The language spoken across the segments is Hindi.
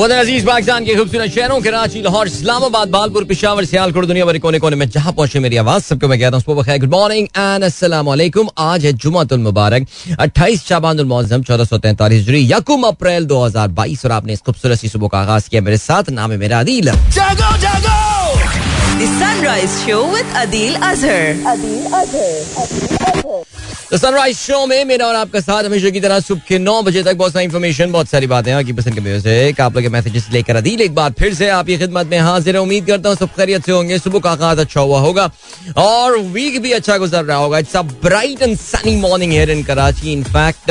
वतन अज़ीज़ पाकिस्तान के खूबसूरत शहरों कराची लाहौर, इस्लामाबाद बालपुर पिशावर, सियालकोट, दुनिया भर कोने कोने में जहाँ पहुँचे मेरी आवाज़, सबको मैं कहता हूँ गुड मॉर्निंग एंड वालेकुम आज है जुमातुल मुबारक 28 शाबानुल मौजम 1443 हिजरी, यकुम अप्रैल 2022 और आपने इस खूबसूरत सी सुबह का आगाज़ किया मेरे साथ, नाम है मेरा अदील। जागो जागो! The Sunrise Show with Adil Azhar. तो सनराइज शो में मेरा और आपका साथ हमेशा की तरह सुबह के नौ बजे तक बहुत सारी इन्फॉर्मेशन बहुत सारी बातें आपकी पसंद के म्यूज़िक आप लोग के मैसेजेस लेकर अदील एक बार फिर से आपकी खिदमत में हाजिर है। उम्मीद करता हूँ सब खैरियत से होंगे। सुबह का आगाज़ अच्छा हुआ होगा और वीक भी अच्छा गुजर रहा होगा। It's a bright and sunny morning here in Karachi in fact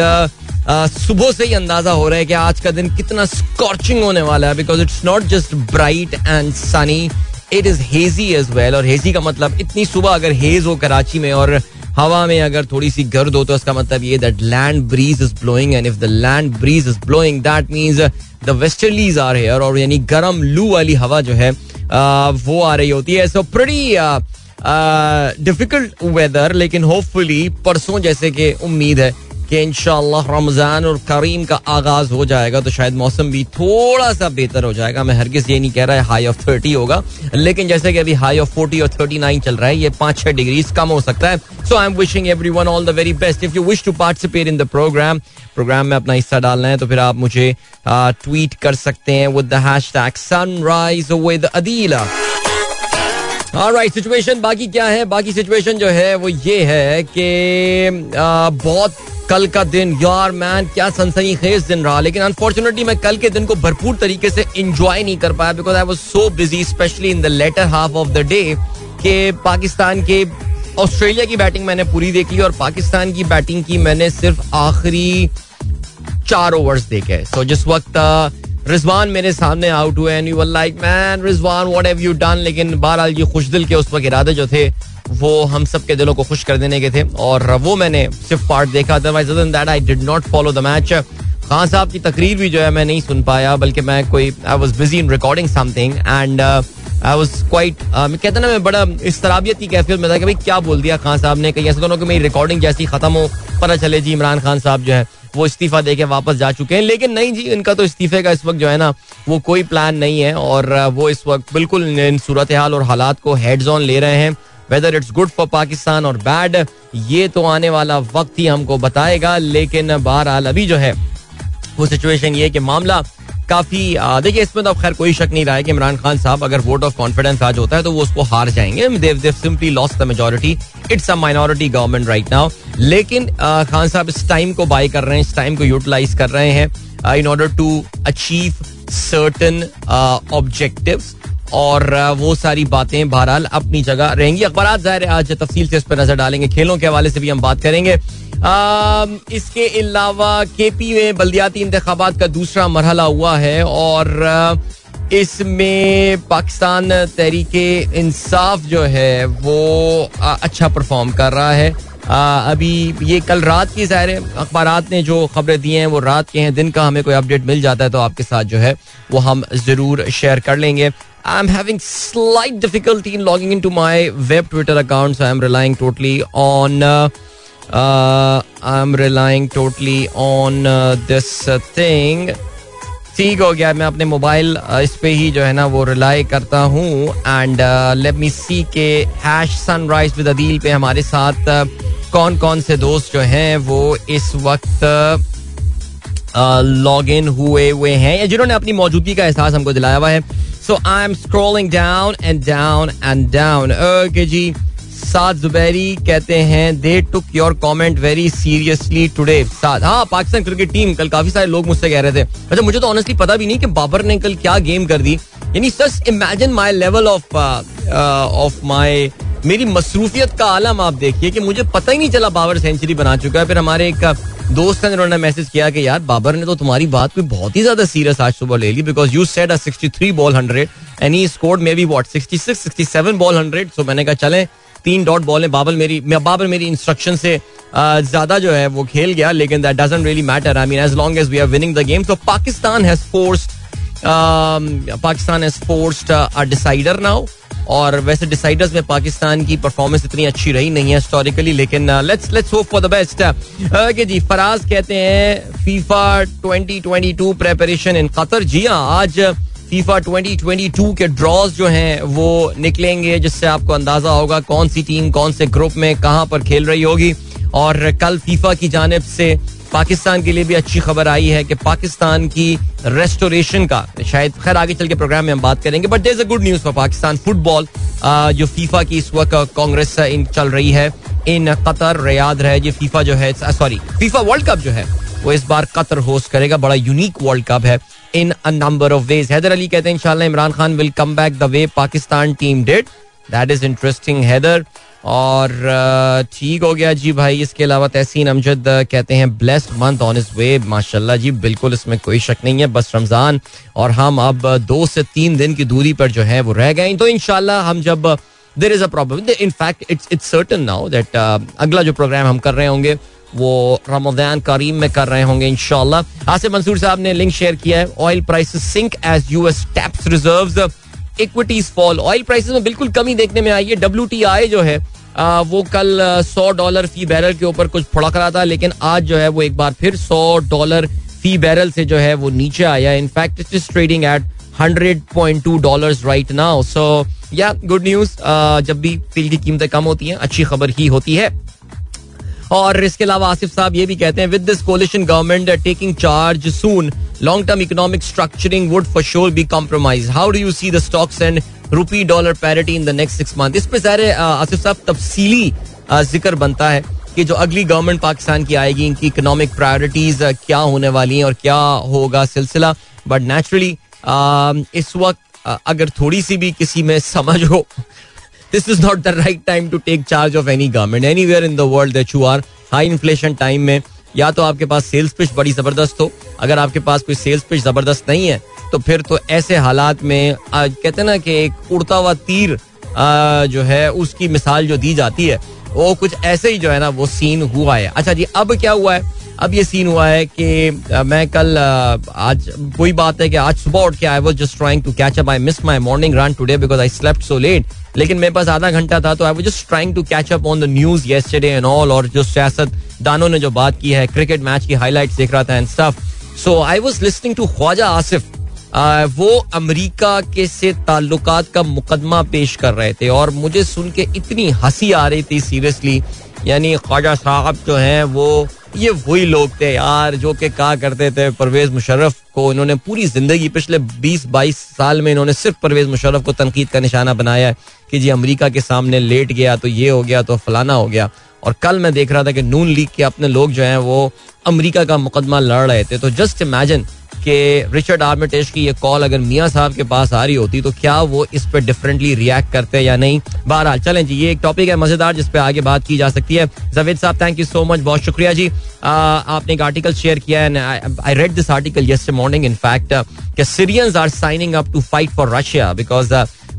सुबह से ही अंदाज़ा हो रहा है कि आज का दिन कितना स्कॉर्चिंग होने वाला है because it's not just bright and sunny it is hazy as well और हेजी का मतलब इतनी सुबह अगर हेज हो कराची में और हवा में अगर थोड़ी सी गर्द हो तो इसका मतलब ये that land breeze is blowing and if the land breeze is blowing that means the westerlies are here और यानी गर्म लू वाली हवा जो है वो आ रही होती है। सो प्रीटी डिफ़िकल्ट वेदर लेकिन होपफुली परसों जैसे कि उम्मीद है कि इंशाल्लाह रमज़ान और करीम का आगाज़ हो जाएगा तो शायद मौसम भी थोड़ा सा बेहतर हो जाएगा। मैं हरगिज ये नहीं कह रहा है हाई ऑफ़ थर्टी होगा, लेकिन जैसे कि अभी हाई ऑफ़ फोर्टी और थर्टी नाइन चल रहा है, ये पाँच छह डिग्री कम हो सकता है। So I am wishing everyone all the very best if you wish to participate in the program program में अपना हिस्सा डालना है तो फिर आप मुझे ट्वीट कर सकते हैं with the hashtag sunrise with Adila right situation बाकी क्या है? बाकी सिचुएशन जो है वो ये है कि बहुत कल का दिन। यार मैन क्या सनसनी खेज दिन रहा। लेकिन अनफॉर्चुनेटली मैं कल के दिन को भरपूर तरीके से इंजॉय नहीं कर पाया because I was so busy specially in the latter half of the day कि पाकिस्तान के ऑस्ट्रेलिया की बैटिंग मैंने पूरी देख ली और पाकिस्तान की बैटिंग की मैंने सिर्फ़ आखिरी चार ओवर्स देखे। सो so, जिस वक्त रिजवान मेरे सामने आउट हुए and you were like man Rizwan what have you done लेकिन बहरहाल ये खुशदिल के उस वक्त इरादे जो थे, वो हम सब के दिलों को खुश कर देने के थे और वो मैंने सिर्फ़ पार्ट देखा। Otherwise that I did not follow the match Khan Sahab की तकरीर भी जो है मैं नहीं सुन पाया, बल्कि मैं कोई I was busy in recording something and I was quite कहता ना मैं बड़ा इस तराबियत की कैफियत में था कि भाई क्या बोल दिया खान साहब ने, कहीं ऐसा दोनों कि मेरी रिकॉर्डिंग जैसी खत्म हो, पता चले जी इमरान खान साहब जो है वो इस्तीफा दे के वापस जा चुके हैं। लेकिन नहीं जी, इनका तो इस्तीफे का इस वक्त जो है ना, वो कोई प्लान नहीं है और वो इस वक्त बिल्कुल इन सूरत हाल और हालात को हेड जोन ले रहे हैं। Whether it's good for Pakistan और बैड ये तो आने वाला वक्त ही हमको बताएगा। लेकिन बहरहाल अभी जो है, वो सिचुएशन ये कि मामला काफ़ी देखिए, इसमें तो अब खैर कोई शक नहीं रहा है कि इमरान खान साहब अगर वोट ऑफ़ कॉन्फिडेंस आज होता है तो वो उसको हार जाएँगे। They've simply lost the majority it's a minority government right now लेकिन खान साहब इस टाइम को बाय कर रहे हैं, इस टाइम को यूटिलाइज कर रहे हैं in order to achieve certain objectives और वो सारी बातें बहरहाल अपनी जगह रहेंगी। अखबार ज़ाहिर है आज तफसील से इस पर नज़र डालेंगे। खेलों के हवाले से भी हम बात करेंगे। आ, इसके अलावा के पी में बल्दियाती इंतबात का दूसरा मरहला हुआ है और इसमें पाकिस्तान तहरीक इंसाफ जो है वो अच्छा परफॉर्म कर रहा है। आ, अभी ये कल रात की ज़ाहिर अखबार ने जो खबरें दी हैं वो रात के हैं। दिन का हमें कोई अपडेट मिल जाता है तो आपके साथ जो है वो हम ज़रूर शेयर कर लेंगे। I am having slight difficulty in logging in to my web Twitter account I am relying totally on I am relying totally on this thing ठीक हो गया, मैं अपने मोबाइल इस पे ही जो है ना वो रिलाई करता हूँ एंड लेट मी सी के हैश सनराइज विद अदील पे हमारे साथ कौन कौन से दोस्त जो हैं वो इस वक्त लॉग इन हुए हुए हैं, या जिन्होंने अपनी मौजूदगी का एहसास हमको दिलाया हुआ है। So I am scrolling down and down and down okay जी साद जुबैरी कहते हैं they took your comment very seriously today Saad हाँ पाकिस्तान क्रिकेट टीम कल काफ़ी सारे लोग मुझसे कह रहे थे। अच्छा मुझे तो ऑनेस्टली पता भी नहीं कि बाबर ने कल क्या गेम कर दी। यानी just imagine my level of of my मेरी मसरूफियत का आलम आप देखिए कि मुझे पता ही नहीं चला बाबर सेंचुरी बना चुका है। फिर हमारे एक दोस्त हैं जिन्होंने मैसेज किया कि यार, बाबर ने तो तुम्हारी बात कोई बहुत ही ज़्यादा सीरियस आज सुबह ले ली because you said a 63 ball 100 and he scored maybe what 66 67 ball 100 so मैंने कहा, चलें, तीन डॉट बॉल है, बाबर मेरी बाबर मेरी इंस्ट्रक्शन से ज़्यादा जो है वो खेल गया, लेकिन that doesn't really matter I mean as long as we are winning the game so Pakistan has forced Pakistan has forced a decider now और वैसे डिसाइडर्स में पाकिस्तान की परफॉर्मेंस इतनी अच्छी रही नहीं है हिस्टोरिकली लेकिन let's let's hope for the best okay जी, फराज कहते हैं फीफा 2022 प्रेपरेशन इन कतर जी हाँ आज फीफा 2022 के ड्रॉज जो हैं, वो निकलेंगे, जिससे आपको अंदाज़ा होगा कौन सी टीम कौन से ग्रुप में कहाँ पर खेल रही होगी। और कल फीफा की जानब से पाकिस्तान के लिए भी अच्छी खबर आई है कि पाकिस्तान की रेस्टोरेशन का, शायद खैर आगे चल के प्रोग्राम में हम बात करेंगे but there a good news for Pakistan football जो फीफा की इस वक्त कांग्रेस चल रही है, इन कतर याद रहे जी फीफा जो है सॉरी फीफा वर्ल्ड कप जो है, वो इस बार कतर होस्ट करेगा, बड़ा यूनिक वर्ल्ड कप है in a number of ways Haider Ali कहते हैं, इंशाल्लाह Imran Khan will come back the way Pakistan team did that is interesting Haider. और ठीक हो गया जी भाई। इसके अलावा तहसीन अमजद कहते हैं blessed month on is way माशाल्लाह जी, बिल्कुल इसमें कोई शक नहीं है, बस रमज़ान। और हम अब दो से तीन दिन की दूरी पर जो है, वो रह गए तो इनशाला हम जब there is a problem in fact it's it's certain now that अगला जो प्रोग्राम हम कर रहे होंगे, वो रमज़ान करीम में कर रहे होंगे इनशाला आसिफ मंसूर साहब ने लिंक शेयर किया है oil prices sink as US taps reserves equities fall oil prices में बिल्कुल कमी देखने में आई है। डब्ल्यू जो है आ, वो कल सौ डॉलर फ़ी बैरल के ऊपर कुछ फड़क रहा था लेकिन आज जो है वो एक बार फिर सौ डॉलर फ़ी बैरल से जो है वो नीचे आया in fact it is trading at hundred point two dollar right now so yeah good news जब भी तेल की कीमतें कम होती हैं अच्छी खबर ही होती है। और इसके अलावा आसिफ साहब ये भी कहते हैं with this coalition government taking charge soon long term economic structuring would for sure be compromise how do you see the stocks and rupee dollar parity in the next six month इस पे सारे आसिफ साहब तफसीली ज़िक्र बनता है कि जो अगली गवर्नमेंट पाकिस्तान की आएगी, इनकी इकोनॉमिक प्रायोरिटीज क्या होने वाली हैं और क्या होगा सिलसिला। बट नेचुरली इस वक्त अगर थोड़ी सी भी किसी में समझ हो this is not the right time to take charge of any government anywhere in the world that you are high inflation time में या तो आपके पास सेल्स पिच बड़ी ज़बरदस्त हो अगर आपके पास कोई सेल्स पिच ज़बरदस्त नहीं है तो फिर तो ऐसे हालात में कहते ना कि एक उड़ता हुआ तीर आ, जो है उसकी मिसाल जो दी जाती है वो कुछ ऐसे ही जो है ना वो सीन हुआ है अच्छा जी अब क्या हुआ है अब ये सीन हुआ है कि मैं कल आज कोई बात है कि आज सुबह उठ के I was just trying to catch up I miss my morning run today because I slept so late लेकिन मेरे पास आधा घंटा था तो I was just trying to catch up on the news and all और जो सियासत दानों ने जो बात की है क्रिकेट मैच की हाईलाइट देख रहा था and stuff so I was listening to Khawaja Asif वो अमेरिका के से ताल्लुकात का मुकदमा पेश कर रहे थे और मुझे सुन के इतनी हँसी आ रही थी सीरियसली यानी ख्वाजा साहब जो हैं, वो ये वही लोग थे यार जो कि कहा करते थे परवेज मुशर्रफ को। इन्होंने पूरी ज़िंदगी, पिछले 20-22 साल में इन्होंने सिर्फ़ परवेज मुशर्रफ को तनकीद का निशाना बनाया है कि जी अमेरिका के सामने लेट गया तो ये हो गया तो फलाना हो गया। और कल मैं देख रहा था कि नून लीग के अपने लोग जो हैं वो अमेरिका का मुकदमा लड़ रहे थे। तो जस्ट इमेजिन कि रिचर्ड आर्मिटेज की ये कॉल अगर मियाँ साहब के पास आ रही होती तो क्या वो इस पर डिफरेंटली रिएक्ट करते या नहीं? बहरहाल चलें जी ये एक टॉपिक है मज़ेदार जिस पे आगे बात की जा सकती है। जवेद साहब थैंक यू सो मच बहुत शुक्रिया जी। आ, आपने एक आर्टिकल शेयर किया है I read this article yester morning in fact कि Syrians are signing up to fight for Russia because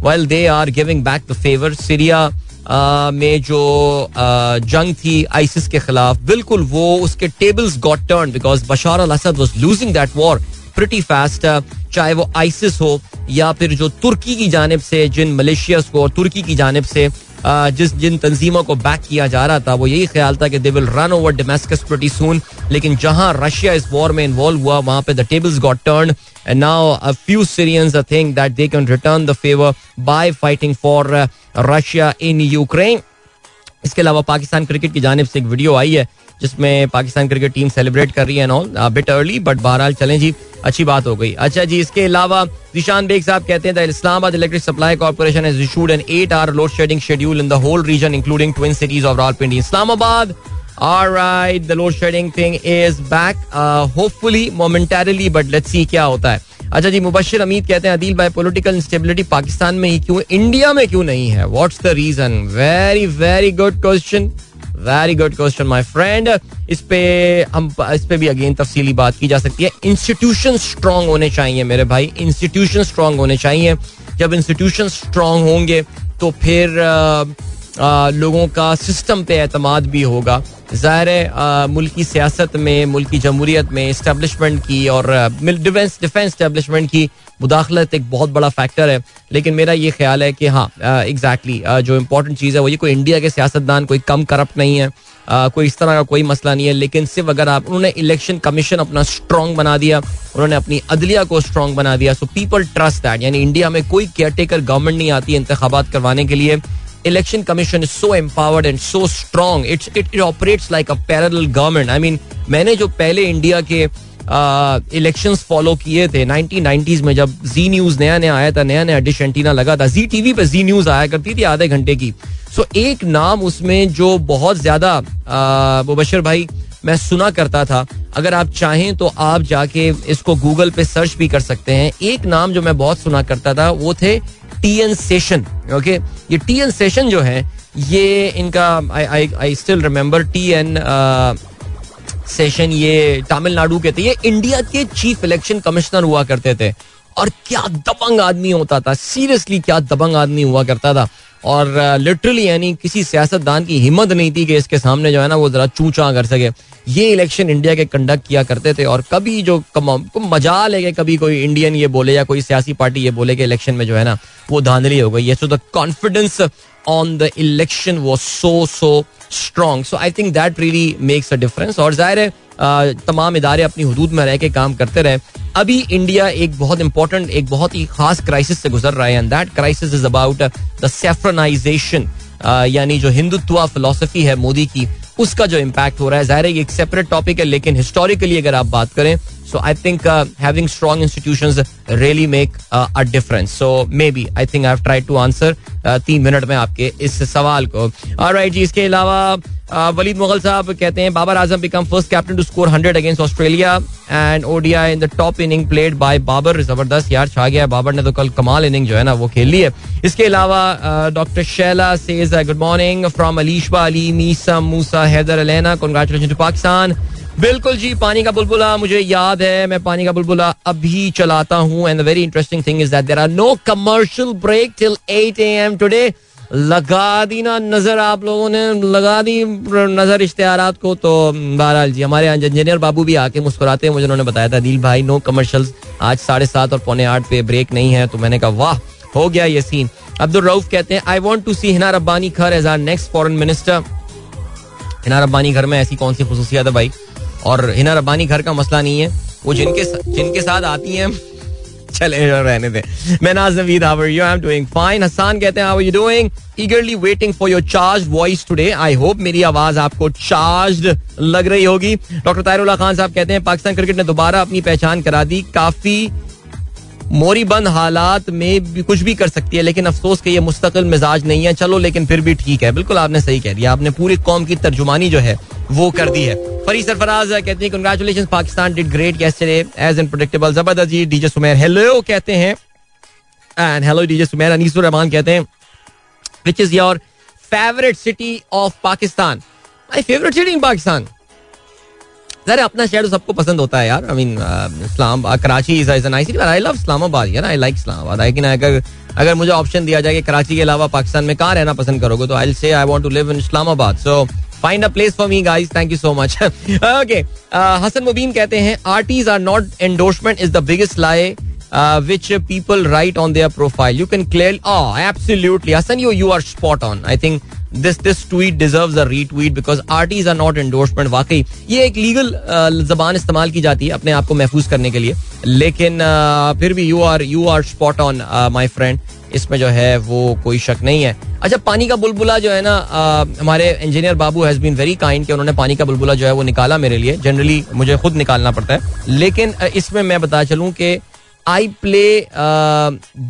well they are giving back the favour Syria में जो जंग थी आइसिस के खिलाफ बिल्कुल वो उसके tables got turn because Bashar al Assad was losing that war pretty fast चाहे वो आइसिस हो या फिर जो तुर्की की जानब से, जिन मलेशियस को और तुर्की की जानब से जिस, जिन तंजीमों को बैक किया जा रहा था, वो यही ख्याल था कि they will run over Damascus pretty soon लेकिन जहाँ रशिया इस वॉर में इन्वॉल्व हुआ, वहाँ पे the tables got turn and now a few Syrians think that they can return the favour by fighting for Russia in Ukraine इसके अलावा पाकिस्तान क्रिकेट की जानब से एक वीडियो आई है, जिसमें पाकिस्तान क्रिकेट टीम सेलिब्रेट कर रही है नॉल बिट अर्ली बट बहरहाल चलें जी। अच्छी बात हो गई। अच्छा जी इसके अलावा जिशान बेग साहब कहते हैं Islamabad Electric Supply Corporation has issued an 8 hour load shedding schedule in the whole region including twin cities of Rawalpindi Islamabad Alright, the load shedding thing is back. Uh, hopefully, momentarily, but let's see क्या होता है। अच्छा जी मुबशर अमीद कहते हैं अदील भाई पॉलिटिकल इंस्टेबिलिटी पाकिस्तान में ही क्यों इंडिया में क्यों नहीं है? What's the reason very very good question very good question my friend इस पे हम इस पे भी अगेन तफसीली बात की जा सकती है। इंस्टीट्यूशन स्ट्रांग होने चाहिए मेरे भाई। इंस्टीट्यूशन स्ट्रांग होने चाहिए। जब इंस्टीट्यूशन स्ट्रांग होंगे तो फिर आ, आ, लोगों का सिस्टम पे एतमाद भी होगा। ज़ाहिर है मुल्की सियासत में मुल्की जमहूरियत में इस्टेब्लिशमेंट की और डिफेंस डिफेंस इस्टेब्लिशमेंट की मुदाखलत एक बहुत बड़ा फैक्टर है लेकिन मेरा ये ख्याल है कि हाँ एग्जैक्टली exactly, जो इंपॉर्टेंट चीज़ है वो ये कोई इंडिया के सियासतदान कोई कम करप्ट नहीं है कोई इस तरह का कोई मसला नहीं है लेकिन सिर्फ़ अगर आप उन्होंने इलेक्शन कमीशन अपना स्ट्रॉन्ग बना दिया उन्होंने अपनी अदलिया को स्ट्रॉन्ग बना दिया सो पीपल ट्रस्ट दैट यानी इंडिया में कोई केयर टेकर गवर्नमेंट नहीं आती इंतबात करवाने के लिए। Election commission is so empowered and so strong it's it it operates like a parallel government I mean मैंने जो पहले इंडिया के इलेक्शन फॉलो किए थे। 1990s में जब जी न्यूज़ नया नया आया था नया नया डिश एंटीना लगा था। जी टीवी पे जी न्यूज़ आया करती थी आधे घंटे की। सो एक नाम उसमें जो बहुत ज़्यादा मुबशर भाई, मैं सुना करता था। अगर आप चाहें तो आप जाके इसको गूगल पे सर्च भी कर सकते हैं। एक नाम जो मैं बहुत सुना करता था, वो थे टी एन सेशन ओके ये टी एन सेशन जो है, ये इनका I I still remember T N Seshan ये तमिलनाडु के थे, ये इंडिया के चीफ इलेक्शन कमिश्नर हुआ करते थे। और क्या दबंग आदमी होता था, सीरियसली क्या दबंग आदमी हुआ करता था। और लिटरली यानी किसी सियासतदान की हिम्मत नहीं थी कि इसके सामने जो है ना वो जरा चूचा कर सके। ये इलेक्शन इंडिया के कंडक्ट किया करते थे और कभी जो मज़ा लेके कभी कोई इंडियन ये बोले या कोई सियासी पार्टी ये बोले कि इलेक्शन में जो है ना वो धांधली हो गई। So the confidence on the election वो so so strong so I think that really makes a difference और ज़ाहिर है तमाम इदारे अपनी हदूद में रह के काम करते रहे। अभी इंडिया एक बहुत इंपॉर्टेंट एक बहुत ही खास क्राइसिस से गुजर रहा है and that crisis is about the saffronisation यानी जो हिंदुत्व फिलोसफी है मोदी की, उसका जो इम्पैक्ट हो रहा है। ज़ाहिर है, ये एक सेपरेट टॉपिक है, लेकिन हिस्टोरिकली अगर आप बात करें so I think having strong institutions really make a difference so maybe I think I have try to answer तीन मिनट में आपके इस सवाल को। राइट जी, इसके अलावा वलीद मुगल साहब कहते हैं, Babar Azam become first captain to score hundred against Australia and ODI in the top inning played by Babar. ज़बरदस्त यार, छा गया बाबर ने तो कल कमाल इनिंग जो है ना, वो खेल ली है। इसके अलावा doctor Shaila says good morning from Alishba Ali, Meesa Musa Haider, Alena congratulation to Pakistan. बिल्कुल जी, पानी का बुलबुला मुझे याद है, मैं पानी का बुलबुला अभी चलाता हूँ and very interesting thing is that are no commercial break till 8 AM today लगा दी ना नज़र आप लोगों ने, लगा दी नज़र इश्तेहार को तो बहरहाल जी, हमारे इंजीनियर बाबू भी आके मुस्कुराते हैं, मुझे उन्होंने बताया था, दिल भाई नो कमर्शियल आज साढ़े सात और पौने आठ पे ब्रेक नहीं है। तो मैंने कहा, वाह, हो गया ये सीन अब्दुल रऊफ कहते हैं I want to see Hina Rabbani Khar as our next foreign minister Hina Rabbani घर में ऐसी कौन सी खसूसियात है भाई? और हिना रब्बानी घर का मसला नहीं है। वो जिनके जिनके साथ आती हैं, चले रहने दें। मैं Naz Naveed how are you I am doing fine Hasan कहते हैं how are you doing eagerly waiting for your charge voice today I hope मेरी आवाज़ आपको चार्ज लग रही होगी। डॉक्टर तायरुल्ला खान साहब कहते हैं, पाकिस्तान क्रिकेट ने दोबारा अपनी पहचान करा दी। काफ़ी मोरीबंद हालात में भी कुछ भी कर सकती है, लेकिन अफसोस के ये मुस्तकिल मिजाज नहीं है। चलो, लेकिन फिर भी ठीक है। बिल्कुल, आपने सही कह दिया। आपने पूरी कौम की तर्जुमानी जो है, वो कर दी है। फरी सरफराज कहते हैं congratulation Pakistan did great yesterday as unpredictable ज़बरदस्त जी, डीजे सुमेर। हेलो कहते हैं and hello DJ Sumer Anisur Rahman कहते हैं which is your favourite city of Pakistan my favourite city in Pakistan जरा अपना शहर सबको पसंद होता है यार I mean Islam Karachi is is nice I love Islamabad यार आई लाइक इस्लामाबाद लेकिन अगर अगर मुझे ऑप्शन दिया जाए कि कराची के अलावा पाकिस्तान में कहाँ रहना पसंद करोगे तो I say I want to live in Islamabad so find a place for me guys thank you so much okay Hasan Mubeen कहते हैं RTs are not endorsement is the biggest lie which people write on their profile you can clear absolutely Hasan you you are spot on I think this this tweet deserves a retweet because RTs are not endorsement वाकई ये एक लीगल जबान इस्तेमाल की जाती है अपने आप को महफूज करने के लिए लेकिन फिर भी you are you are spot on my friend इसमें जो है वो कोई शक नहीं है अच्छा पानी का बुलबुला जो है ना हमारे engineer babu has been very kind कि उन्होंने पानी का बुलबुला जो है वो निकाला मेरे लिए जनरली मुझे खुद निकालना पड़ता है लेकिन इसमें मैं बता चलूँ कि I play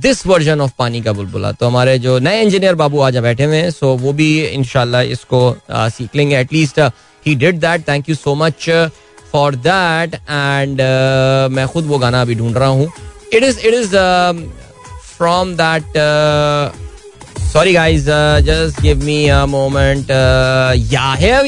this version of Pani ka Bulbula तो हमारे जो नए इंजीनियर बाबू आज बैठे हुए हैं सो वो भी इनशाला इसको uh, सीख लेंगे. At least he did that thank you so much for that and मैं खुद वो गाना अभी ढूंढ रहा हूँ. It is it is from that sorry guys just give me a moment या हियर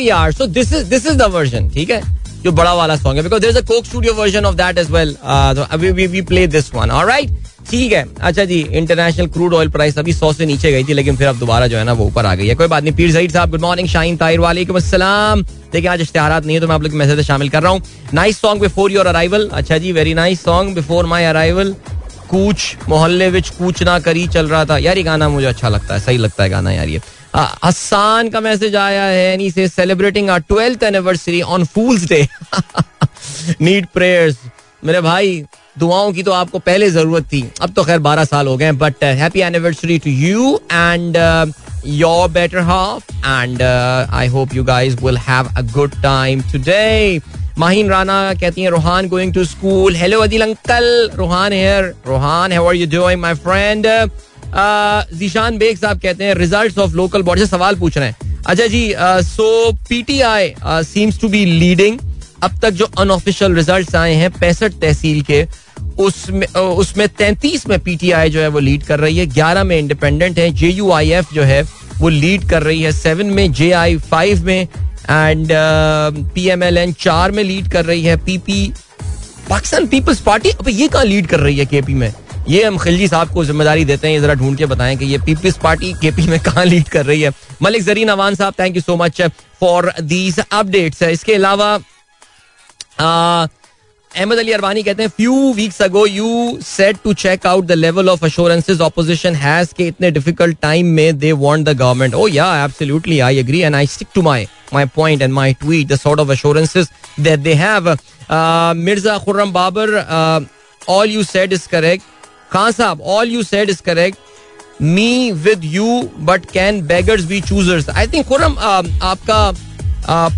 वर्जन ठीक है? जो बड़ा वाला सॉन्ग है because Coke Studio version of that as well अभी प्ले दिस वन ऑलराइट ठीक है। अच्छा जी इंटरनेशनल क्रूड ऑयल प्राइस अभी सौ से नीचे गई थी, लेकिन फिर अब दोबारा जो है ना, वो ऊपर आ गई है। कोई बात नहीं, पीर सईद साहब गुड मॉर्निंग शाइन ताहिर, वालेकुम अस्सलाम। देखिए, आज इश्तेहार नहीं है तो मैं आप लोग मैसेज शामिल कर रहा हूँ। Nice song before your arrival अच्छा जी very nice song before my arrival कूच, मोहल्ले विच कूच ना करी चल रहा था। यार, ये गाना मुझे अच्छा लगता है, सही लगता है गाना यार ये। हसान का मैसेज आया है एनी से celebrating our twelfth anniversary on fools day need prayers मेरे भाई, दुआओं की तो आपको पहले ज़रूरत थी। अब तो खैर बारह साल हो गए but happy anniversary to you and your better half and I hope you guys will have a good time today Mahin Rana कहती हैं, Rohan going to school hello Adil uncle Rohan here Rohan how are you doing my friend Zeeshan Baig sahab कहते हैं रिजल्ट्स ऑफ़ लोकल बॉडी सवाल पूछ रहे हैं। अच्छा जी so PTI seems to be leading अब तक जो अनऑफिशियल रिज़ल्ट आए हैं, पैंसठ तहसील के, उसमें उसमें तैंतीस में पीटीआई जो है वो लीड कर रही है, ग्यारह में इंडिपेंडेंट है जे यू आई एफ़ जो है वो लीड कर रही है सेवन में जे आई फाइव में and P M L N चार में लीड कर रही है पीपी पाकिस्तान पीपल्स पार्टी अब ये कहाँ लीड कर रही है केपी में? ये हम खिलजी साहब को ज़िम्मेदारी देते हैं जरा ढूंढ के बताएँ कि ये पीपल्स पार्टी केपी में कहाँ लीड कर रही है। Malik Zarin Awan sahab thank you so much for these updates इसके अलावा अहमद अली अरबानी कहते हैं few weeks ago you set to check out the level of assurances opposition has के इतने डिफ़िकल्ट टाइम में दे वांट द गवर्नमेंट ओ या absolutely I agree and I stick to my my point and my tweet the sort of assurances that they have Mirza Khurram Babar all you said is correct Khan sahab all you said is correct me with you but can beggars be choosers I think Khurram आपका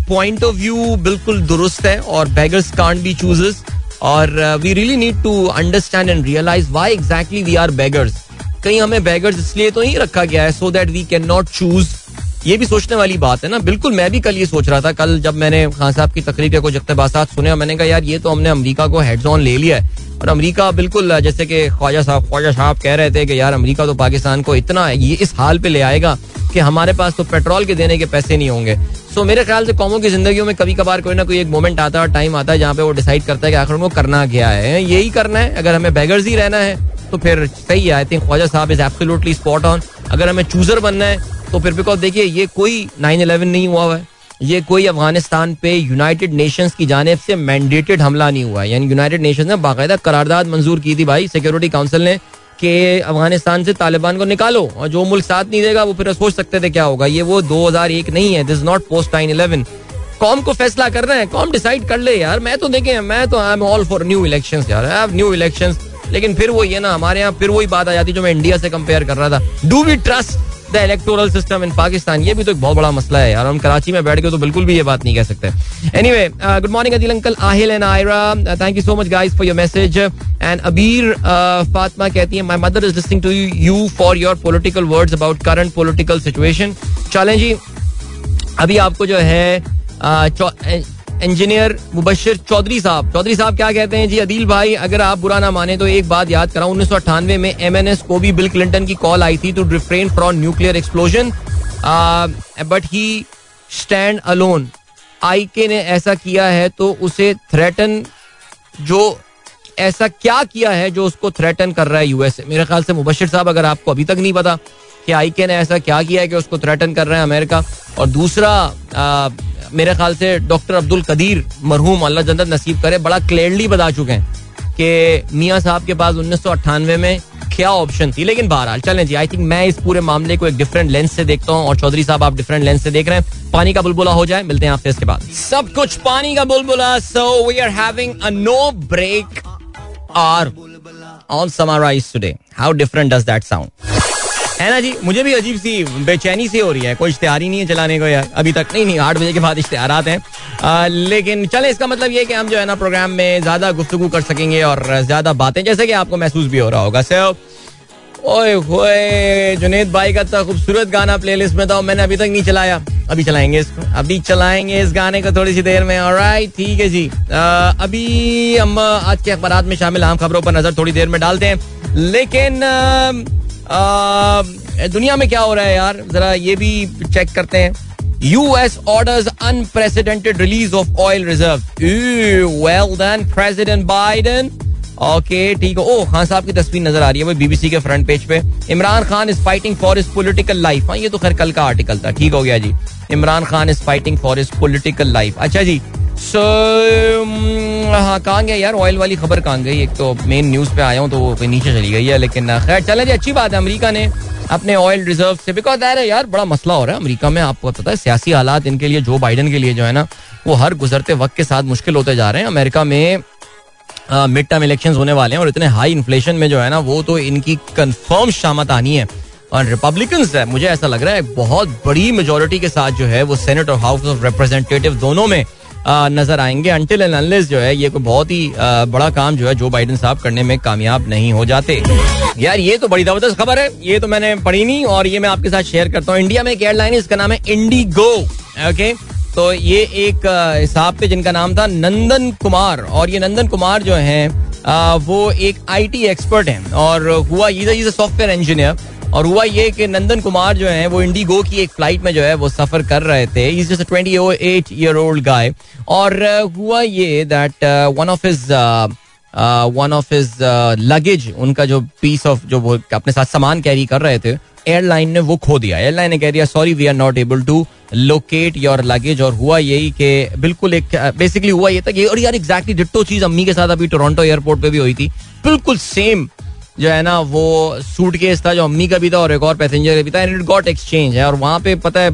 पॉइंट ऑफ़ व्यू बिल्कुल दुरुस्त है और बेगर्स कांट बी चूजर्स और we really need to understand and realise why exactly we are beggars कहीं हमें बेगर्स इसलिए तो नहीं रखा गया है so that we can not choose ये भी सोचने वाली बात है ना। बिल्कुल, मैं भी कल ये सोच रहा था। कल जब मैंने खान साहब की तकरीर के कुछ इकतबासात सुने मैंने कहा, यार, ये तो हमने अमरीका को हेड्स ऑन ले लिया है। और अमेरिका बिल्कुल, जैसे कि ख्वाजा साहब ख्वाजा साहब कह रहे थे कि यार अमेरिका तो पाकिस्तान को इतना ये इस हाल पे ले आएगा कि हमारे पास तो पेट्रोल के देने के पैसे नहीं होंगे। सो मेरे ख्याल से कौमों की ज़िंदगी में कभी कभार कोई ना कोई एक मोमेंट आता है टाइम आता है जहाँ पे वो डिसाइड करता है कि आखिर उनको करना क्या है। यही करना है। अगर हमें बैगर्स ही रहना है तो फिर सही I think Khwaja Sahab is absolutely spot on अगर हमें चूजर बनना है तो फिर बिकॉज़ देखिए, ये कोई नाइन इलेवन नहीं हुआ हुआ है। ये कोई अफ़गानिस्तान पे यूनाइटेड नेशंस की जानब से मैंडेटेड हमला नहीं हुआ यानी यूनाइटेड नेशंस ने बाकायदा करारदाद मंजूर की थी भाई। सिक्योरिटी काउंसिल ने कि अफ़गानिस्तान से तालिबान को निकालो और जो मुल्क साथ नहीं देगा, वो फिर सोच सकते थे क्या होगा। ये वो 2001 नहीं है। This not post nine eleven com को फैसला करना है। कॉम डिसाइड कर ले यार। मैं तो देखे, मैं तो I am all for new election यार। आई हैव न्यू इलेक्शन लेकिन फिर वो ये ना, हमारे यहाँ फिर वही बात आ जाती जो मैं इंडिया से कंपेयर कर रहा था। Do we trust the electoral system in Pakistan ये भी तो एक बहुत बड़ा मसला है यार। हम कराची में बैठ के तो बिल्कुल भी ये बात नहीं कह सकते। Anyway good morning Adil uncle, Aahil and Aira. Thank you so much guys for your message and Abeer Fatima कहती है my mother is listening to you for your political words about current political situation चलें जी, अभी आपको जो है इंजीनियर मुबशर चौधरी साहब। चौधरी साहब क्या कहते हैं? जी, अदील भाई, अगर आप बुरा ना माने तो एक बात याद कराऊं, उन्नीस में एम एन एस को भी बिल क्लिंटन की कॉल आई थी to refrain from nuclear explosion but he stand alone I K ने ऐसा किया है तो उसे थ्रेटन जो, ऐसा क्या किया है जो उसको थ्रेटन कर रहा है यूएसए मेरे ख्याल से मुबशर साहब, अगर आपको अभी तक नहीं पता कि आई के ने ऐसा क्या किया है कि उसको थ्रेटन कर रहे हैं अमेरिका और दूसरा मेरे ख्याल से डॉक्टर अब्दुल कदीर मरहूम अल्लाह जन्नत नसीब करे, बड़ा क्लियरली बता चुके हैं कि मियाँ साहब के पास उन्नीस सौ अट्ठानवे में क्या ऑप्शन थी। लेकिन बहरहाल, चलें जी आई थिंक मैं इस पूरे मामले को एक डिफरेंट लेंस से देखता हूँ और चौधरी साहब आप डिफरेंट लेंस से देख रहे हैं। पानी का बुलबुला हो जाए, मिलते हैं आपसे इसके बाद। सब कुछ Pani ka Bulbula so we are having a no break hour on Sunrise today how different does that sound है ना जी? मुझे भी अजीब सी बेचैनी सी हो रही है। कोई इश्तेहार ही नहीं है चलाने को यार। अभी तक नहीं नहीं आठ बजे के बाद इश्तेहार हैं। आ, लेकिन चले इसका मतलब ये कि हम जो है ना प्रोग्राम में ज़्यादा गुफ्तु कर सकेंगे और ज़्यादा बातें जैसे कि आपको महसूस भी हो रहा होगा। सो ओए होए जुनेद भाई का तो खूबसूरत गाना प्लेलिस्ट में था मैंने अभी तक नहीं चलाया। अभी चलाएँगे इसको। अभी चलाएँगे इस गाने को थोड़ी सी देर में। ऑलराइट ठीक है जी। आ, अभी हम आज के अखबार में शामिल आम खबरों पर नज़र थोड़ी देर में डालते हैं। लेकिन आ, दुनिया में क्या हो रहा है यार? जरा ये भी चेक करते हैं। US orders unprecedented release of oil reserve well then president Biden okay ठीक है। ओह खान साहब की तस्वीर नज़र आ रही है बीबीसी के फ्रंट पेज पे। Imran Khan is fighting for is political life हाँ ये तो खैर कल का आर्टिकल था। ठीक हो गया जी। Imran Khan is fighting for is political life अच्छा जी सो हाँ कहाँ गया यार? ऑयल वाली खबर कहाँ गई? एक तो मेन न्यूज़ पे आया हूँ तो वो नीचे चली गई है, लेकिन खैर, चले जी, अच्छी बात है, अमेरिका ने अपने ऑयल रिज़र्व से बिकॉज़ है यार, बड़ा मसला हो रहा है अमेरिका में, आपको पता है, सियासी हालात इनके लिए जो बाइडन के लिए जो है ना, वो हर गुजरते वक्त के साथ मुश्किल होते जा रहे हैं। अमेरिका में मिड टर्म इलेक्शन होने वाले हैं और इतने हाई इन्फ्लेशन में जो है ना, वो तो इनकी कन्फर्म शामत आनी है। और रिपब्लिकन है, मुझे ऐसा लग रहा है, बहुत बड़ी मेजोरिटी के साथ जो है, वो सेनेट और हाउस ऑफ़ रिप्रेजेंटेटिव दोनों में नज़र आएँगे। अंटिल एंड अनलेस जो है, ये कोई बहुत ही बड़ा काम जो है जो बाइडन साहब करने में कामयाब नहीं हो जाते। यार, ये तो बड़ी ज़बरदस्त खबर है। ये तो मैंने पढ़ी नहीं और ये मैं आपके साथ शेयर करता हूँ। इंडिया में एक एयरलाइन है, इसका नाम है इंडी गो ओके तो ये एक हिसाब पे जिनका नाम था नंदन कुमार। और ये नंदन कुमार जो है वो एक आईटी एक्सपर्ट हैं। और हुआ ये सॉफ्टवेयर इंजीनियर और हुआ ये कि नंदन कुमार जो है, वो इंडिगो की एक फ़्लाइट में जो है, वो सफ़र कर रहे थे। Is just twenty eight year old guy और हुआ ये that one of his one of his luggage उनका जो पीस ऑफ़ जो वो अपने साथ सामान कैरी कर रहे थे एयरलाइन ने वो खो दिया। एयरलाइन ने कह दिया sorry we are not able to locate your luggage और हुआ यही कि बिल्कुल एक बेसिकली हुआ ये था कि, और यार एग्जैक्टली डिट्टो चीज़ अम्मी के साथ अभी टोरंटो एयरपोर्ट पे भी हुई थी। बिल्कुल सेम जो है ना, वो सूट केस था जो अम्मी का भी था और एक और पैसेंजर का भी था एंड इट गॉट एक्सचेंज है। और वहाँ पे पता है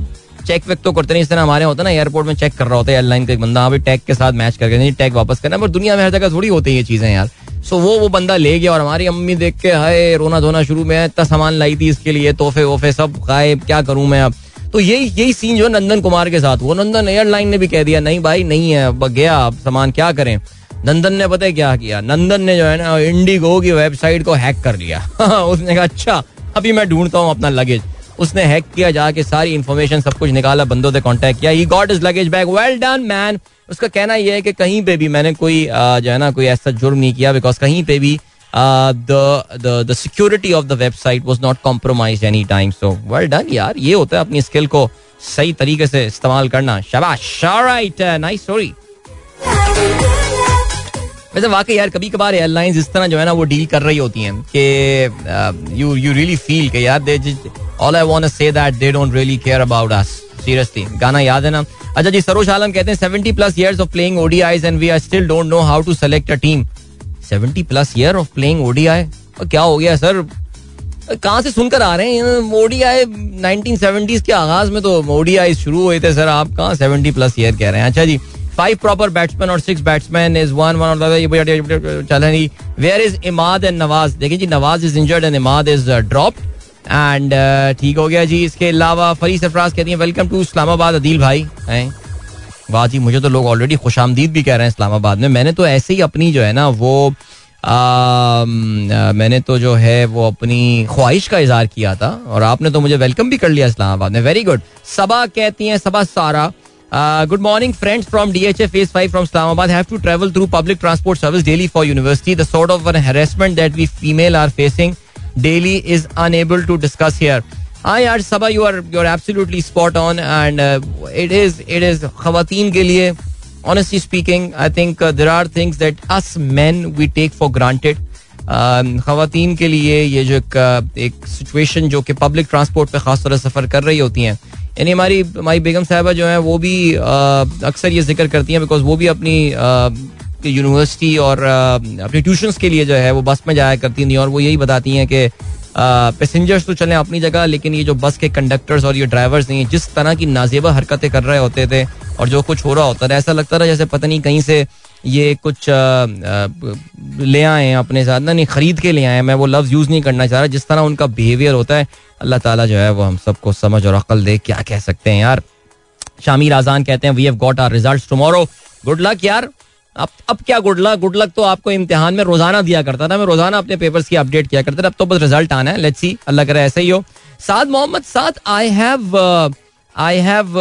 चेक वेक तो करते नहीं, इस तरह हमारे होता है ना एयरपोर्ट में चेक कर रहा होता है एयरलाइन का एक बंदा अभी टैग के साथ मैच करके, नहीं टैग वापस करना पर दुनिया में हर जगह थोड़ी होती है ये चीज़ें यार। सो वो वो बंदा ले गया और हमारी अम्मी देख के, हाय, रोना धोना शुरू में इतना सामान लाई थी इसके लिए, तोहफे वोफे सब खाए क्या करूँ मैं अब? तो यही यही सीन जो नंदन कुमार के साथ, वो नंदन एयरलाइन ने भी कह दिया, नहीं भाई, नहीं है गया, अब सामान क्या करें? नंदन ने पता है क्या किया? नंदन ने जो है ना इंडिगो की वेबसाइट को हैक कर लिया। उसने कहा अच्छा अभी मैं ढूंढता हूँ अपना लगेज। उसने हैक किया, जाके सारी इन्फॉर्मेशन सब कुछ निकाला, बंदों से कांटेक्ट किया। He got is luggage bag well done man उसका कहना यह है कि कहीं पे भी मैंने कोई जो है ना, कोई ऐसा जुर्म नहीं किया बिकॉज़ कहीं पे भी the security of the website was not compromise any time so well done यार। ये होता है अपनी स्किल को सही तरीके से इस्तेमाल करना। शाबाश। नाइस स्टोरी वैसे वाकई यार कभी कभार एयरलाइंस इस तरह जो है ना, वो डील कर रही होती हैं कि यू यू रियली फील कि यार they all I want to say that they don't really care about us seriously गाना याद है ना? अच्छा जी, सरोज आलम कहते हैं seventy plus years of playing ODIs and we are still don't know how to select a team seventy plus year of playing ODI क्या हो गया सर? कहाँ से सुनकर आ रहे हैं? ओडीआई नाइनटीन सेवेंटीज के आगाज़ में तो ओडीआई शुरू हुए थे सर आप कहाँ सेवेंटी प्लस ईयर कह रहे हैं? अच्छा जी फाइव प्रॉपर बैट्समैन और six batsman is one one चल रही where is Imad and Nawaz देखिए जी Nawaz is injured and Imad is dropped and ठीक हो गया जी। इसके अलावा फरी सरफराज कहती है वेलकम टू इस्लामाबाद, अदील भाई। हैं? वाह जी, मुझे तो लोग ऑलरेडी खुश आमदीद भी कह रहे हैं इस्लामाबाद में। मैंने तो ऐसे ही अपनी जो है ना, वो मैंने तो जो है, वो अपनी ख्वाहिश का इजहार किया था। और आपने तो मुझे वेलकम भी कर लिया इस्लामाबाद में। वेरी गुड सबा कहती हैं, Saba Sara. Good morning friends from D H F phase five from Islamabad have to travel through public transport service daily for university the sort of harassment that we female are facing daily is unable to discuss here हाँ यार Saba you are you are absolutely spot on and it is it is खातन के लिए speaking i think uh, there are things that us men we take for granted. खातन के लिए ये जो एक सिचुएशन जो कि पब्लिक ट्रांसपोर्ट पे खास तौर सफ़र कर रही होती हैं यानी हमारी हमारी बेगम साहबा जो है, वो भी अक्सर ये ज़िक्र करती हैं बिकॉज़ वो भी अपनी यूनिवर्सिटी और अपनी ट्यूशंस के लिए जो है, वो बस में जाया करती थी और वो यही बताती हैं कि पैसेंजर्स तो चलें अपनी जगह, लेकिन ये जो बस के कंडक्टर्स और ये ड्राइवर्स नहीं जिस तरह की नाजेबा हरकतें कर रहे होते थे और जो कुछ हो रहा होता था, ऐसा लगता था जैसे पता नहीं कहीं से ये कुछ ले आए हैं अपने साथ। ना, नहीं, खरीद के ले आए मैं वो लफ्ज यूज़ नहीं करना चाह रहा, जिस तरह उनका बिहेवियर होता है अल्लाह ताला जो है वो हम सबको समझ और अकल दे, क्या कह सकते हैं यार। शामिर आजान कहते हैं we have got our results tomorrow good luck यार। अब अब क्या गुड लक गुड लक तो आपको इम्तिहान में रोज़ाना दिया करता था। मैं रोज़ाना अपने पेपर्स की अपडेट किया करता था। अब तो बस रिज़ल्ट आना है। लेट्स सी अल्लाह करे ऐसा ही हो। Saad Mohammad, Saad I have I have